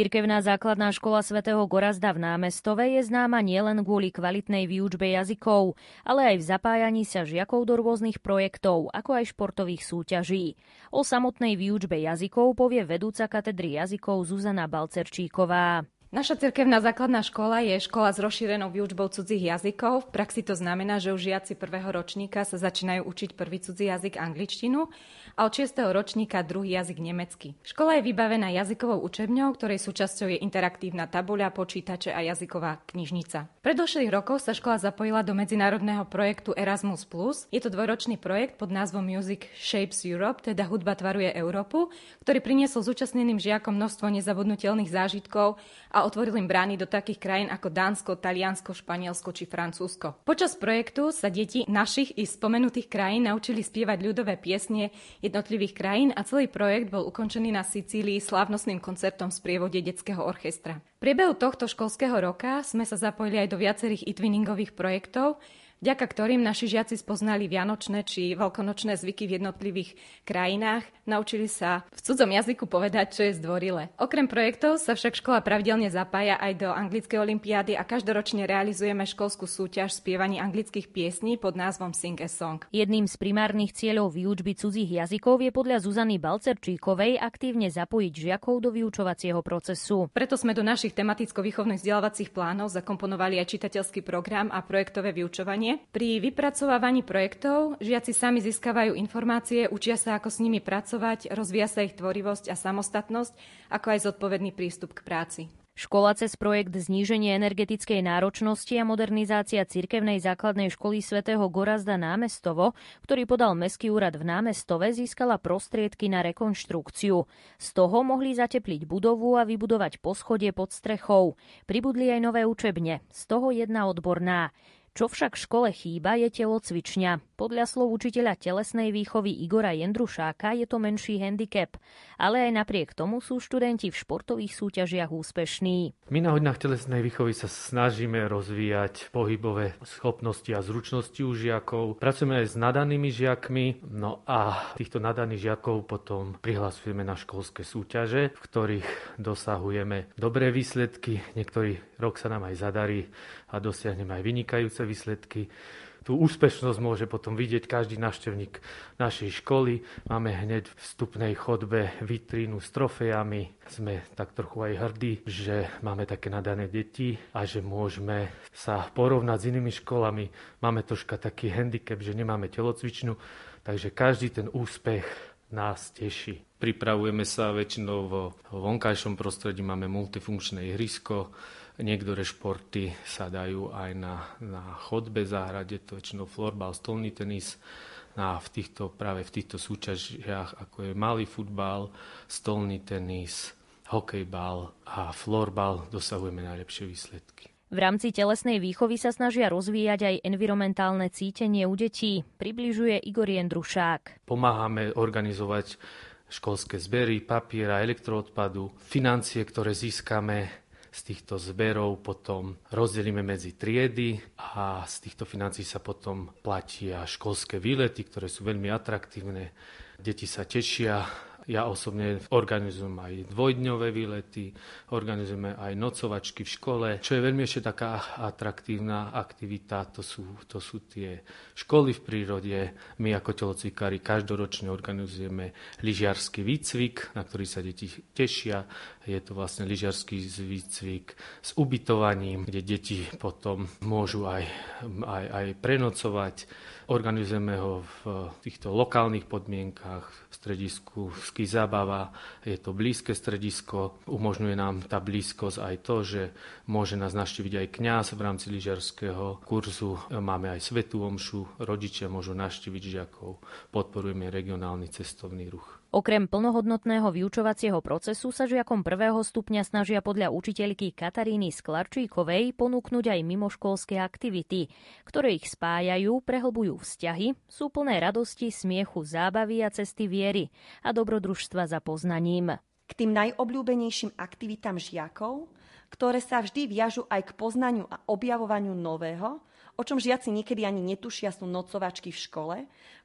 Cirkevná základná škola svätého Gorazda v námestove je známa nielen kvôli kvalitnej výučbe jazykov, ale aj v zapájaní sa žiakov do rôznych projektov, ako aj športových súťaží. O samotnej výučbe jazykov povie vedúca katedry jazykov Zuzana Balcerčíková. Naša cirkevná základná škola je škola s rozšírenou výučbou cudzích jazykov. V praxi to znamená, že už žiaci prvého ročníka sa začínajú učiť prvý cudzí jazyk angličtinu a od 6. ročníka druhý jazyk nemecky. Škola je vybavená jazykovou učebňou, ktorej súčasťou je interaktívna tabuľa, počítače a jazyková knižnica. V predošlých rokoch sa škola zapojila do medzinárodného projektu Erasmus+. Je to dvojročný projekt pod názvom Music Shapes Europe, teda hudba tvaruje Európu, ktorý priniesol zúčastneným žiakom množstvo nezabudnutelných zážitkov a otvoril im brány do takých krajín ako Dánsko, Taliansko, Španielsko či Francúzsko. Počas projektu sa deti našich i spomenutých krajín naučili spievať ľudové piesne jednotlivých krajín a celý projekt bol ukončený na Sicílii slávnostným koncertom v sprievode detského orchestra. V priebehu tohto školského roka sme sa zapojili aj do viacerých e-twinningových projektov, vďaka ktorým naši žiaci spoznali vianočné či veľkonočné zvyky v jednotlivých krajinách, naučili sa v cudzom jazyku povedať, čo je zdvorile. Okrem projektov sa však škola pravidelne zapája aj do anglickej olimpiády a každoročne realizujeme školskú súťaž spievaní anglických piesní pod názvom Sing a Song. Jedným z primárnych cieľov výučby cudzích jazykov je podľa Zuzany Balcerčíkovej aktívne zapojiť žiakov do vyučovacieho procesu. Preto sme do našich tematicko-výchovných vzdelávacích plánov zakomponovali aj čitateľský program a projektové vyučovanie vzdelávanie. Pri vypracovávaní projektov žiaci sami získavajú informácie, učia sa, ako s nimi pracovať, rozvíja sa ich tvorivosť a samostatnosť, ako aj zodpovedný prístup k práci. Škola cez projekt Zníženie energetickej náročnosti a modernizácia cirkevnej základnej školy svätého Gorazda Námestovo, ktorý podal Mestský úrad v Námestove, získala prostriedky na rekonštrukciu. Z toho mohli zatepliť budovu a vybudovať poschodie pod strechou. Pribudli aj nové učebne, z toho jedna odborná. Čo však v škole chýba je telocvičňa. Podľa slov učiteľa telesnej výchovy Igora Jendrušáka je to menší handicap, ale aj napriek tomu sú študenti v športových súťažiach úspešní. My na hodinách telesnej výchovy sa snažíme rozvíjať pohybové schopnosti a zručnosti u žiakov. Pracujeme aj s nadanými žiakmi, no a týchto nadaných žiakov potom prihlasujeme na školské súťaže, v ktorých dosahujeme dobré výsledky. Niektorý rok sa nám aj zadarí a dosiahneme aj vynikajúce výsledky tú úspešnosť môže potom vidieť každý návštevník našej školy. Máme hneď v vstupnej chodbe vitrínu s trofejami. Sme tak trochu aj hrdí, že máme také nadané deti a že môžeme sa porovnať s inými školami. Máme troška taký handicap, že nemáme telocvičnú, takže každý ten úspech nás teší. Pripravujeme sa väčšinou vo vonkajšom prostredí, máme multifunkčné ihrisko, Niektoré športy sa dajú aj na, na chodbe záhrade, to je väčšinou florbal, stolný tenis. No a v týchto, práve v týchto súťažiach, ako je malý futbal, stolný tenis, hokejbal a florbal, dosahujeme najlepšie výsledky. V rámci telesnej výchovy sa snažia rozvíjať aj environmentálne cítenie u detí, približuje Igor Jendrušák. Pomáhame organizovať školské zbery, papiera, elektroodpadu, financie, ktoré získame z týchto zberov potom rozdelíme medzi triedy a z týchto financí sa potom platia školské výlety, ktoré sú veľmi atraktívne. Deti sa tešia ja osobne organizujem aj dvojdňové výlety, organizujeme aj nocovačky v škole. Čo je veľmi ešte taká atraktívna aktivita, to sú, to sú tie školy v prírode. My ako telocvikári každoročne organizujeme lyžiarsky výcvik, na ktorý sa deti tešia. Je to vlastne lyžiarsky výcvik s ubytovaním, kde deti potom môžu aj, aj, aj prenocovať Organizujeme ho v týchto lokálnych podmienkach, v stredisku Ski Zabava. Je to blízke stredisko, umožňuje nám tá blízkosť aj to, že môže nás naštíviť aj kňaz v rámci lyžiarského kurzu. Máme aj svetú omšu, rodičia môžu naštíviť žiakov, podporujeme regionálny cestovný ruch. Okrem plnohodnotného vyučovacieho procesu sa žiakom prvého stupňa snažia podľa učiteľky Kataríny Sklarčíkovej ponúknuť aj mimoškolské aktivity, ktoré ich spájajú, prehlbujú vzťahy, sú plné radosti, smiechu, zábavy a cesty viery a dobrodružstva za poznaním. K tým najobľúbenejším aktivitám žiakov, ktoré sa vždy viažu aj k poznaniu a objavovaniu nového, o čom žiaci niekedy ani netušia, sú nocovačky v škole,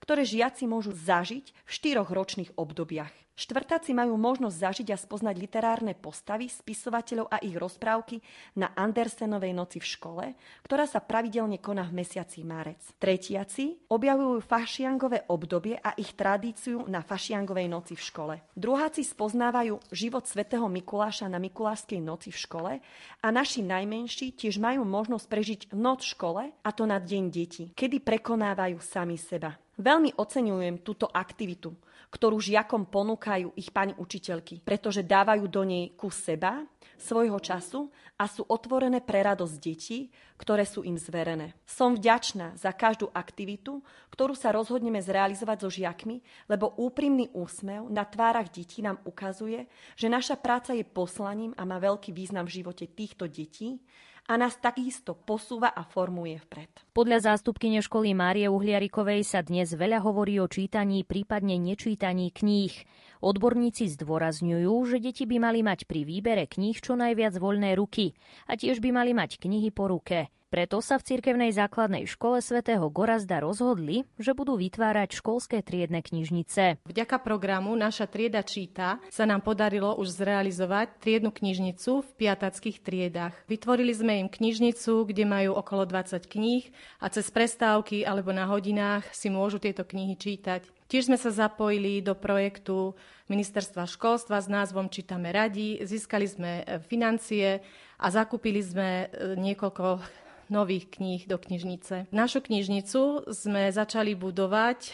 ktoré žiaci môžu zažiť v štyroch ročných obdobiach. Štvrtáci majú možnosť zažiť a spoznať literárne postavy, spisovateľov a ich rozprávky na Andersenovej noci v škole, ktorá sa pravidelne koná v mesiaci marec. Tretiaci objavujú fašiangové obdobie a ich tradíciu na fašiangovej noci v škole. Druháci spoznávajú život svätého Mikuláša na Mikulášskej noci v škole a naši najmenší tiež majú možnosť prežiť noc v škole, a to na deň detí, kedy prekonávajú sami seba. Veľmi oceňujem túto aktivitu, ktorú žiakom ponúkajú ich pani učiteľky, pretože dávajú do nej kus seba, svojho času a sú otvorené pre radosť detí, ktoré sú im zverené. Som vďačná za každú aktivitu, ktorú sa rozhodneme zrealizovať so žiakmi, lebo úprimný úsmev na tvárach detí nám ukazuje, že naša práca je poslaním a má veľký význam v živote týchto detí a nás takisto posúva a formuje vpred. Podľa zástupkyne školy Márie Uhliarikovej sa dnes veľa hovorí o čítaní, prípadne nečítaní kníh. Odborníci zdôrazňujú, že deti by mali mať pri výbere kníh čo najviac voľné ruky a tiež by mali mať knihy po ruke. Preto sa v cirkevnej základnej škole svätého Gorazda rozhodli, že budú vytvárať školské triedne knižnice. Vďaka programu Naša trieda číta sa nám podarilo už zrealizovať triednu knižnicu v piatackých triedách. Vytvorili sme im knižnicu, kde majú okolo 20 kníh a cez prestávky alebo na hodinách si môžu tieto knihy čítať. Tiež sme sa zapojili do projektu Ministerstva školstva s názvom Čítame radi. Získali sme financie a zakúpili sme e, niekoľko nových kníh do knižnice. Našu knižnicu sme začali budovať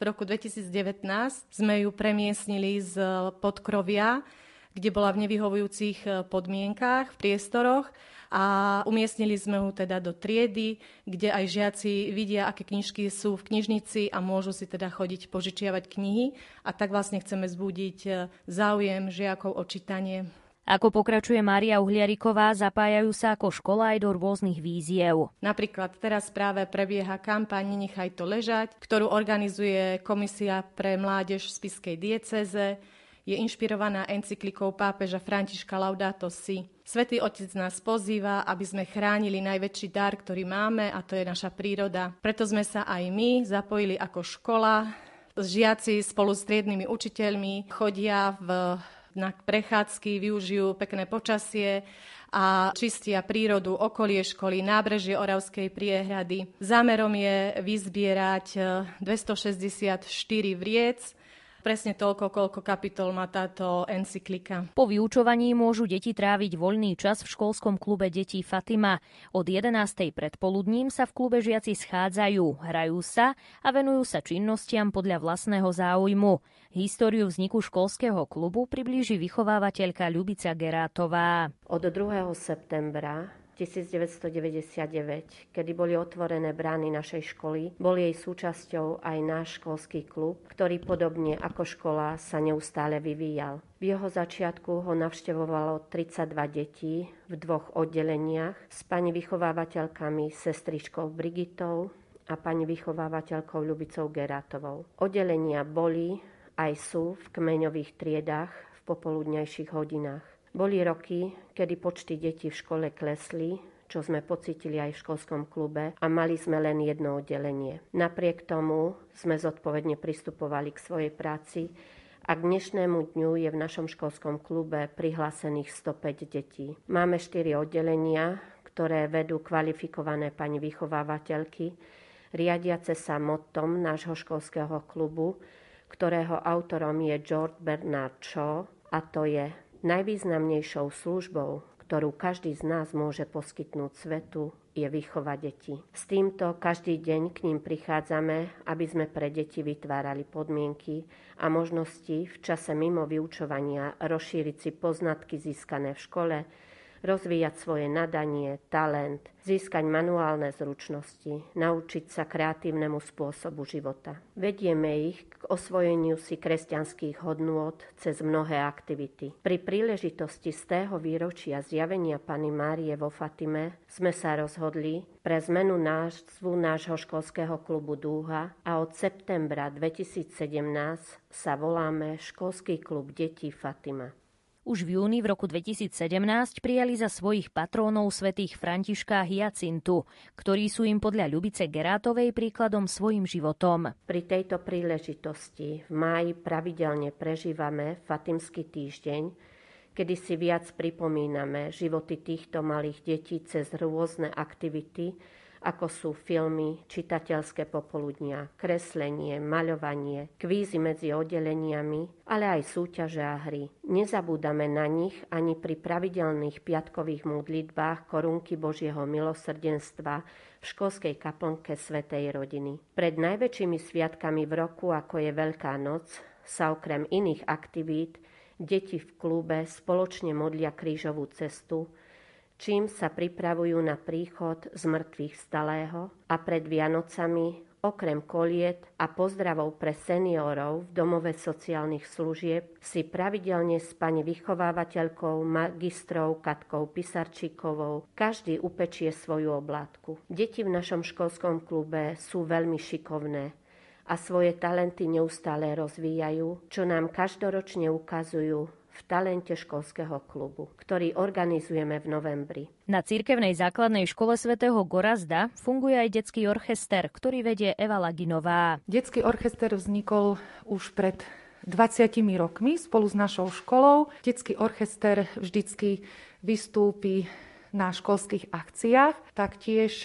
v roku 2019. Sme ju premiestnili z podkrovia, kde bola v nevyhovujúcich e, podmienkách, v priestoroch a umiestnili sme ho teda do triedy, kde aj žiaci vidia, aké knižky sú v knižnici a môžu si teda chodiť požičiavať knihy a tak vlastne chceme zbudiť e, záujem žiakov o čítanie. Ako pokračuje Mária Uhliariková, zapájajú sa ako škola aj do rôznych víziev. Napríklad teraz práve prebieha kampaň Nechaj to ležať, ktorú organizuje Komisia pre mládež v Spiskej dieceze. Je inšpirovaná encyklikou pápeža Františka Laudato Si. Svetý Otec nás pozýva, aby sme chránili najväčší dar, ktorý máme, a to je naša príroda. Preto sme sa aj my zapojili ako škola. Žiaci spolu s triednymi učiteľmi chodia v na prechádzky, využijú pekné počasie a čistia prírodu, okolie školy, nábrežie Oravskej priehrady. Zámerom je vyzbierať 264 eh, vriec, presne toľko, koľko kapitol má táto encyklika. Po vyučovaní môžu deti tráviť voľný čas v školskom klube detí Fatima. Od 11. predpoludním sa v klube žiaci schádzajú, hrajú sa a venujú sa činnostiam podľa vlastného záujmu. Históriu vzniku školského klubu priblíži vychovávateľka Ľubica Gerátová. Od 2. septembra 1999, kedy boli otvorené brány našej školy, bol jej súčasťou aj náš školský klub, ktorý podobne ako škola sa neustále vyvíjal. V jeho začiatku ho navštevovalo 32 detí v dvoch oddeleniach s pani vychovávateľkami sestričkou Brigitou a pani vychovávateľkou Ľubicou Gerátovou. Oddelenia boli aj sú v kmeňových triedách v popoludnejších hodinách. Boli roky, kedy počty detí v škole klesli, čo sme pocitili aj v školskom klube a mali sme len jedno oddelenie. Napriek tomu sme zodpovedne pristupovali k svojej práci a k dnešnému dňu je v našom školskom klube prihlásených 105 detí. Máme 4 oddelenia, ktoré vedú kvalifikované pani vychovávateľky, riadiace sa motom nášho školského klubu, ktorého autorom je George Bernard Shaw a to je Najvýznamnejšou službou, ktorú každý z nás môže poskytnúť svetu, je vychovať deti. S týmto každý deň k ním prichádzame, aby sme pre deti vytvárali podmienky a možnosti v čase mimo vyučovania rozšíriť si poznatky získané v škole, rozvíjať svoje nadanie, talent, získať manuálne zručnosti, naučiť sa kreatívnemu spôsobu života. Vedieme ich k osvojeniu si kresťanských hodnôt cez mnohé aktivity. Pri príležitosti z tého výročia zjavenia Pany Márie vo Fatime sme sa rozhodli pre zmenu názvu nášho školského klubu Dúha a od septembra 2017 sa voláme Školský klub detí Fatima. Už v júni v roku 2017 prijali za svojich patrónov svätých Františka Hyacintu, ktorí sú im podľa Ľubice Gerátovej príkladom svojim životom. Pri tejto príležitosti v máji pravidelne prežívame Fatimský týždeň, kedy si viac pripomíname životy týchto malých detí cez rôzne aktivity, ako sú filmy, čitateľské popoludnia, kreslenie, maľovanie, kvízy medzi oddeleniami, ale aj súťaže a hry. Nezabúdame na nich ani pri pravidelných piatkových modlitbách korunky Božieho milosrdenstva v školskej kaplnke Svetej rodiny. Pred najväčšími sviatkami v roku, ako je Veľká noc, sa okrem iných aktivít deti v klube spoločne modlia krížovú cestu, čím sa pripravujú na príchod z mŕtvych stalého a pred Vianocami okrem koliet a pozdravov pre seniorov v domove sociálnych služieb si pravidelne s pani vychovávateľkou, magistrou Katkou Pisarčíkovou každý upečie svoju oblátku. Deti v našom školskom klube sú veľmi šikovné a svoje talenty neustále rozvíjajú, čo nám každoročne ukazujú v talente školského klubu, ktorý organizujeme v novembri. Na cirkevnej základnej škole svätého Gorazda funguje aj detský orchester, ktorý vedie Eva Laginová. Detský orchester vznikol už pred 20 rokmi spolu s našou školou. Detský orchester vždycky vystúpi na školských akciách, taktiež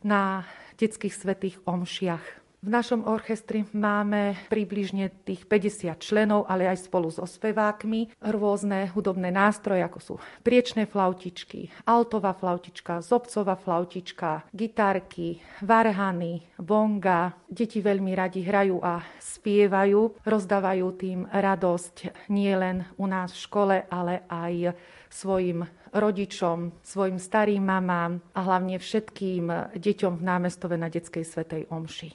na detských svetých omšiach. V našom orchestri máme približne tých 50 členov, ale aj spolu so spevákmi. Rôzne hudobné nástroje, ako sú priečné flautičky, altová flautička, zobcová flautička, gitarky, varhany, bonga. Deti veľmi radi hrajú a spievajú, rozdávajú tým radosť nielen u nás v škole, ale aj svojim rodičom, svojim starým mamám a hlavne všetkým deťom v námestove na Detskej svetej Omši.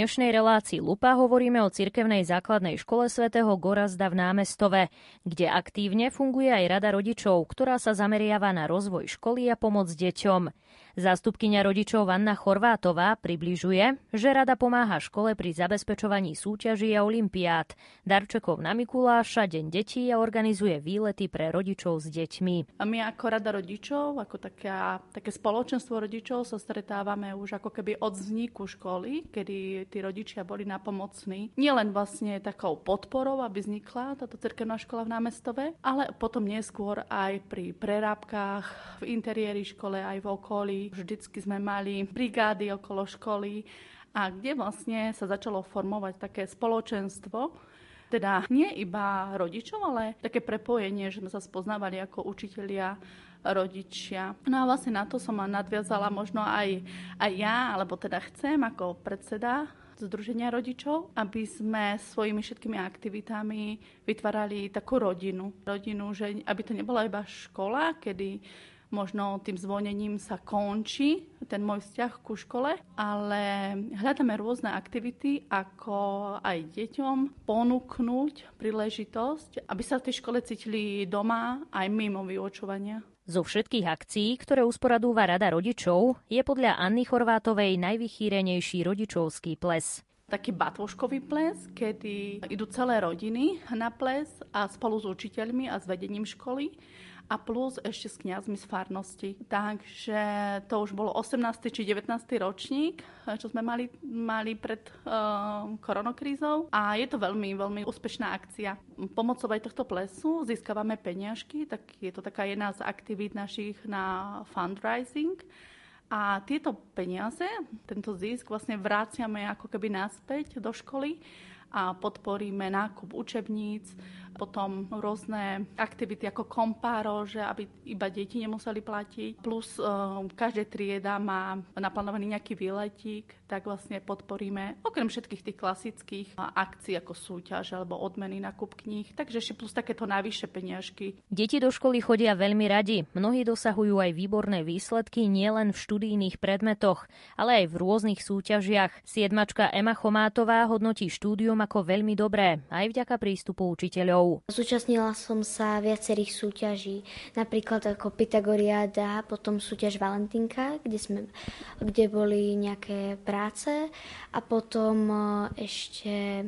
Dnešnej relácii Lupa hovoríme o cirkevnej základnej škole svätého Gorazda v námestove, kde aktívne funguje aj Rada rodičov, ktorá sa zameriava na rozvoj školy a pomoc deťom. Zástupkynia rodičov Anna Chorvátová približuje, že rada pomáha škole pri zabezpečovaní súťaží a olimpiád, darčekov na Mikuláša, Deň detí a organizuje výlety pre rodičov s deťmi. A my ako rada rodičov, ako taká, také spoločenstvo rodičov sa stretávame už ako keby od vzniku školy, kedy tí rodičia boli napomocní. Nielen vlastne takou podporou, aby vznikla táto cirkevná škola v námestove, ale potom neskôr aj pri prerábkach v interiéri škole, aj v okolí, vždycky sme mali brigády okolo školy a kde vlastne sa začalo formovať také spoločenstvo, teda nie iba rodičov, ale také prepojenie, že sme sa spoznávali ako učitelia, rodičia. No a vlastne na to som nadviazala možno aj, aj ja, alebo teda chcem ako predseda Združenia rodičov, aby sme svojimi všetkými aktivitami vytvárali takú rodinu. Rodinu, že aby to nebola iba škola, kedy možno tým zvonením sa končí ten môj vzťah ku škole, ale hľadáme rôzne aktivity, ako aj deťom ponúknuť príležitosť, aby sa v tej škole cítili doma aj mimo vyučovania. Zo všetkých akcií, ktoré usporadúva Rada rodičov, je podľa Anny Chorvátovej najvychýrenejší rodičovský ples. taký batvoškový ples, kedy idú celé rodiny na ples a spolu s učiteľmi a s vedením školy a plus ešte s kňazmi z farnosti. Takže to už bolo 18. či 19. ročník, čo sme mali, mali pred uh, koronokrízou a je to veľmi, veľmi úspešná akcia. Pomocou aj tohto plesu získavame peniažky, tak je to taká jedna z aktivít našich na fundraising. A tieto peniaze, tento zisk vlastne vráciame ako keby naspäť do školy a podporíme nákup učebníc, potom rôzne aktivity ako kompáro, že aby iba deti nemuseli platiť. Plus uh, každá trieda má naplánovaný nejaký výletík, tak vlastne podporíme okrem všetkých tých klasických akcií ako súťaž alebo odmeny na kup kníh, takže ešte plus takéto najvyššie peniažky. Deti do školy chodia veľmi radi. Mnohí dosahujú aj výborné výsledky nielen v študijných predmetoch, ale aj v rôznych súťažiach. Siedmačka Ema Chomátová hodnotí štúdium ako veľmi dobré, aj vďaka prístupu učiteľov. Zúčastnila som sa viacerých súťaží, napríklad ako Pythagoriada, potom súťaž Valentinka, kde, sme, kde boli nejaké práce a potom e, ešte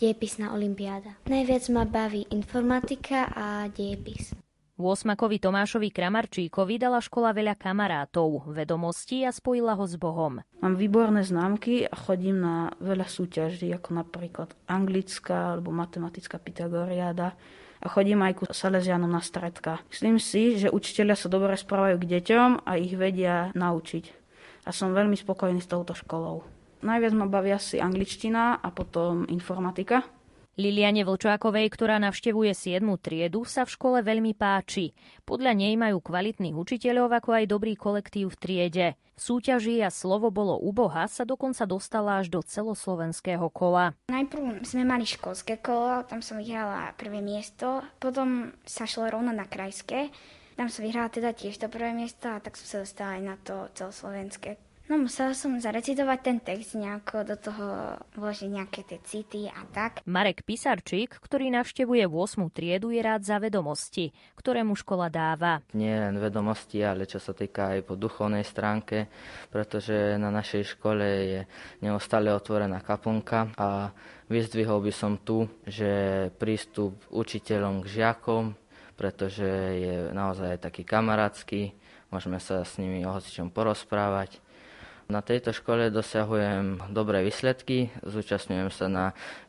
dejepisná olimpiáda. Najviac ma baví informatika a dejepis. Osmakovi Tomášovi Kramarčíkovi dala škola veľa kamarátov, vedomostí a spojila ho s Bohom. Mám výborné známky a chodím na veľa súťaží, ako napríklad anglická alebo matematická Pythagoriáda a chodím aj ku Salesianom na stredka. Myslím si, že učiteľia sa dobre správajú k deťom a ich vedia naučiť. A som veľmi spokojný s touto školou. Najviac ma baví asi angličtina a potom informatika. Liliane Vlčákovej, ktorá navštevuje 7. triedu, sa v škole veľmi páči. Podľa nej majú kvalitných učiteľov ako aj dobrý kolektív v triede. V súťaži a slovo bolo u Boha sa dokonca dostala až do celoslovenského kola. Najprv sme mali školské kolo, tam som vyhrala prvé miesto, potom sa šlo rovno na krajské, tam som vyhrala teda tiež to prvé miesto a tak som sa dostala aj na to celoslovenské No musela som zarecitovať ten text nejako, do toho vložiť nejaké tie city a tak. Marek Pisarčík, ktorý navštevuje 8. triedu, je rád za vedomosti, ktoré mu škola dáva. Nie len vedomosti, ale čo sa týka aj po duchovnej stránke, pretože na našej škole je neustále otvorená kaponka a vyzdvihol by som tu, že prístup učiteľom k žiakom, pretože je naozaj taký kamarátsky, môžeme sa s nimi o hocičom porozprávať. Na tejto škole dosahujem dobré výsledky, zúčastňujem sa na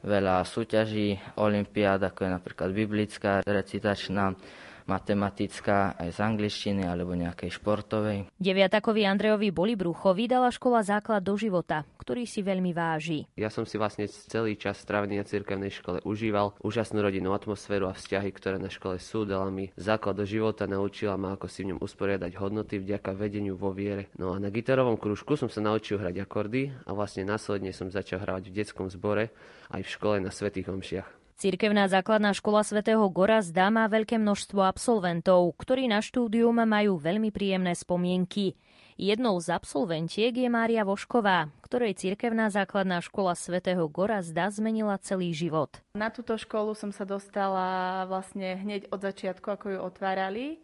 veľa súťaží, olimpiád, ako je napríklad biblická, recitačná, matematická, aj z angličtiny alebo nejakej športovej. Deviatakovi Andrejovi Bolibruchovi dala škola základ do života, ktorý si veľmi váži. Ja som si vlastne celý čas strávený na cirkevnej škole užíval úžasnú rodinnú atmosféru a vzťahy, ktoré na škole sú, dala mi základ do života, naučila ma, ako si v ňom usporiadať hodnoty vďaka vedeniu vo viere. No a na gitarovom krúžku som sa naučil hrať akordy a vlastne následne som začal hrať v detskom zbore aj v škole na svetých omšiach. Cirkevná základná škola svätého Gorazda má veľké množstvo absolventov, ktorí na štúdium majú veľmi príjemné spomienky. Jednou z absolventiek je Mária Vošková, ktorej cirkevná základná škola svätého Gorazda zmenila celý život. Na túto školu som sa dostala vlastne hneď od začiatku, ako ju otvárali.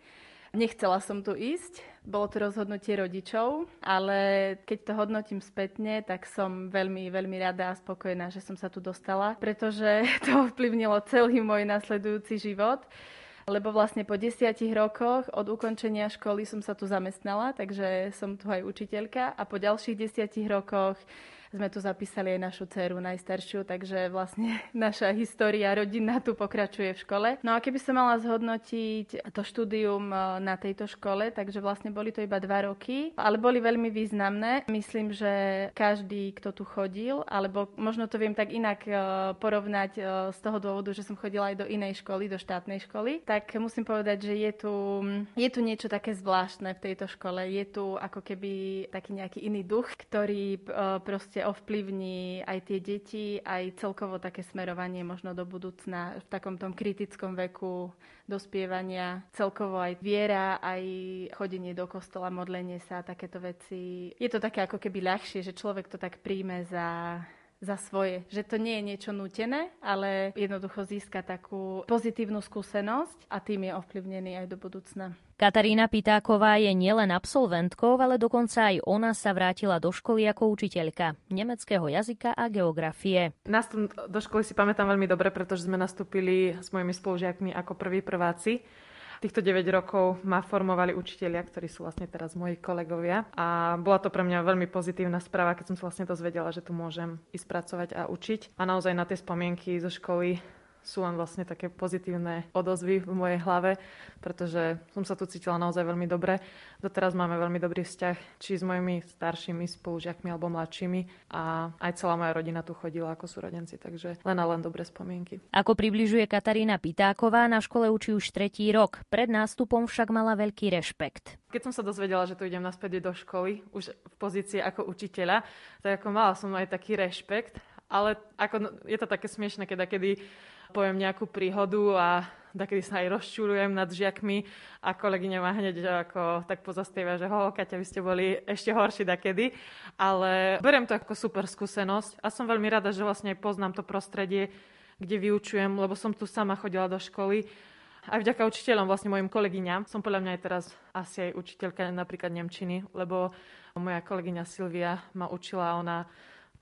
Nechcela som tu ísť, bolo to rozhodnutie rodičov, ale keď to hodnotím spätne, tak som veľmi, veľmi rada a spokojná, že som sa tu dostala, pretože to ovplyvnilo celý môj nasledujúci život. Lebo vlastne po desiatich rokoch od ukončenia školy som sa tu zamestnala, takže som tu aj učiteľka. A po ďalších desiatich rokoch sme tu zapísali aj našu dceru najstaršiu, takže vlastne naša história rodinná tu pokračuje v škole. No a keby som mala zhodnotiť to štúdium e, na tejto škole, takže vlastne boli to iba dva roky, ale boli veľmi významné. Myslím, že každý, kto tu chodil, alebo možno to viem tak inak e, porovnať e, z toho dôvodu, že som chodila aj do inej školy, do štátnej školy, tak musím povedať, že je tu, je tu niečo také zvláštne v tejto škole. Je tu ako keby taký nejaký iný duch, ktorý proste proste ovplyvní aj tie deti, aj celkovo také smerovanie možno do budúcna v takom tom kritickom veku dospievania, celkovo aj viera, aj chodenie do kostola, modlenie sa, takéto veci. Je to také ako keby ľahšie, že človek to tak príjme za za svoje. Že to nie je niečo nutené, ale jednoducho získa takú pozitívnu skúsenosť a tým je ovplyvnený aj do budúcna. Katarína Pitáková je nielen absolventkou, ale dokonca aj ona sa vrátila do školy ako učiteľka nemeckého jazyka a geografie. Nástup do školy si pamätám veľmi dobre, pretože sme nastúpili s mojimi spolužiakmi ako prví prváci. Týchto 9 rokov ma formovali učitelia, ktorí sú vlastne teraz moji kolegovia. A bola to pre mňa veľmi pozitívna správa, keď som sa vlastne dozvedela, že tu môžem ísť pracovať a učiť. A naozaj na tie spomienky zo školy sú len vlastne také pozitívne odozvy v mojej hlave, pretože som sa tu cítila naozaj veľmi dobre. Doteraz máme veľmi dobrý vzťah či s mojimi staršími spolužiakmi alebo mladšími a aj celá moja rodina tu chodila ako súrodenci, takže len a len dobré spomienky. Ako približuje Katarína Pitáková, na škole učí už tretí rok. Pred nástupom však mala veľký rešpekt. Keď som sa dozvedela, že tu idem naspäť do školy, už v pozícii ako učiteľa, tak ako mala som aj taký rešpekt, ale ako, je to také smiešne, keď kedy poviem nejakú príhodu a takedy sa aj rozčulujem nad žiakmi a kolegyňa ma hneď ako tak pozastieva, že ho, Kaťa, vy ste boli ešte horší dakedy. Ale beriem to ako super skúsenosť a som veľmi rada, že vlastne poznám to prostredie, kde vyučujem, lebo som tu sama chodila do školy aj vďaka učiteľom, vlastne mojim kolegyňam. Som podľa mňa aj teraz asi aj učiteľka napríklad Nemčiny, lebo moja kolegyňa Silvia ma učila, ona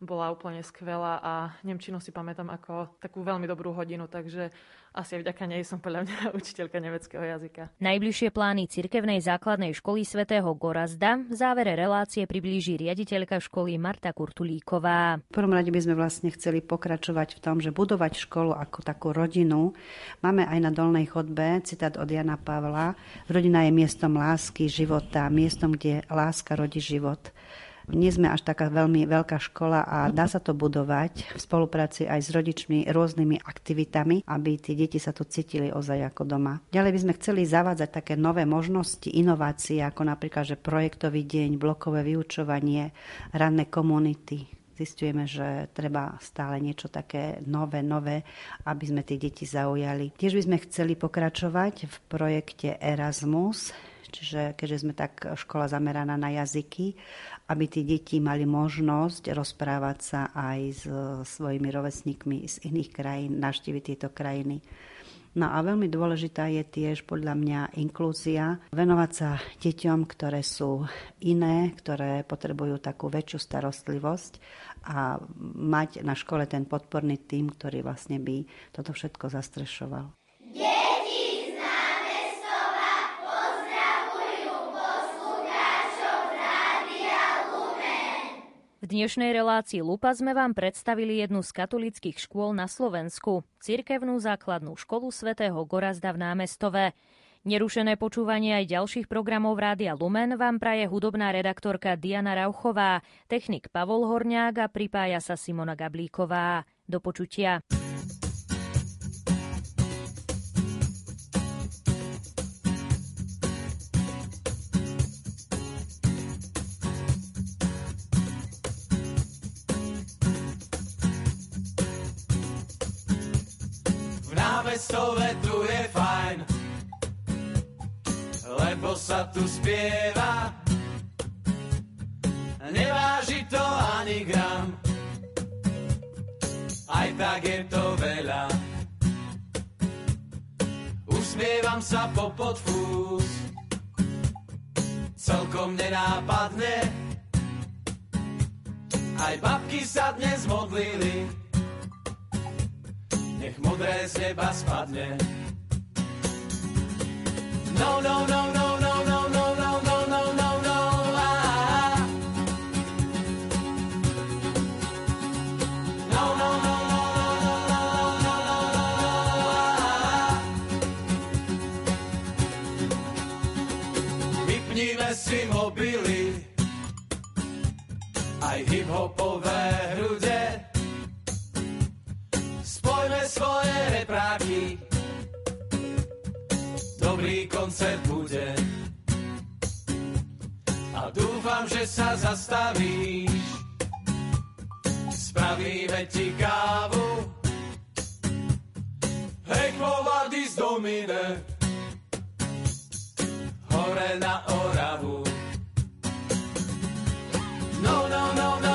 bola úplne skvelá a Nemčinu si pamätám ako takú veľmi dobrú hodinu, takže asi aj vďaka nej som podľa mňa učiteľka nemeckého jazyka. Najbližšie plány cirkevnej základnej školy svätého Gorazda v závere relácie priblíži riaditeľka školy Marta Kurtulíková. V prvom rade by sme vlastne chceli pokračovať v tom, že budovať školu ako takú rodinu. Máme aj na dolnej chodbe citát od Jana Pavla. Rodina je miestom lásky, života, miestom, kde láska rodí život. Nie sme až taká veľmi veľká škola a dá sa to budovať v spolupráci aj s rodičmi rôznymi aktivitami, aby tie deti sa tu cítili ozaj ako doma. Ďalej by sme chceli zavádzať také nové možnosti, inovácie, ako napríklad, že projektový deň, blokové vyučovanie, ranné komunity, zistujeme, že treba stále niečo také nové, nové, aby sme tie deti zaujali. Tiež by sme chceli pokračovať v projekte Erasmus, čiže keďže sme tak škola zameraná na jazyky, aby tí deti mali možnosť rozprávať sa aj s svojimi rovesníkmi z iných krajín, navštíviť tieto krajiny. No a veľmi dôležitá je tiež podľa mňa inklúzia, venovať sa deťom, ktoré sú iné, ktoré potrebujú takú väčšiu starostlivosť a mať na škole ten podporný tým, ktorý vlastne by toto všetko zastrešoval. V dnešnej relácii Lupa sme vám predstavili jednu z katolických škôl na Slovensku, cirkevnú základnú školu svätého Gorazda v námestove. Nerušené počúvanie aj ďalších programov Rádia Lumen vám praje hudobná redaktorka Diana Rauchová, technik Pavol Horňák a pripája sa Simona Gablíková. Do počutia. Sa tu spieva. Neváži to ani gram, aj tak je to veľa. Usmievam sa po podfús, celkom nenápadne. Aj babky sa dnes modlili, nech modré z neba spadne. No, no, no, no, hopové hrude. Spojme svoje repráky, dobrý koncert bude. A dúfam, že sa zastavíš, spravíme ti kávu. Hej, Vardis Domine, hore na Oravu. no, no, no, no.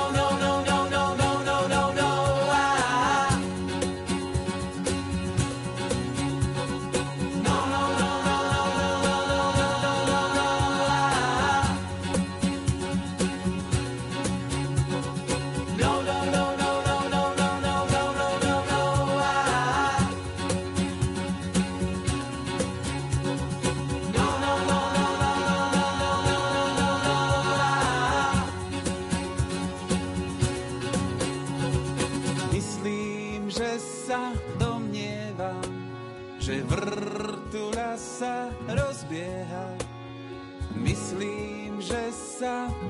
在。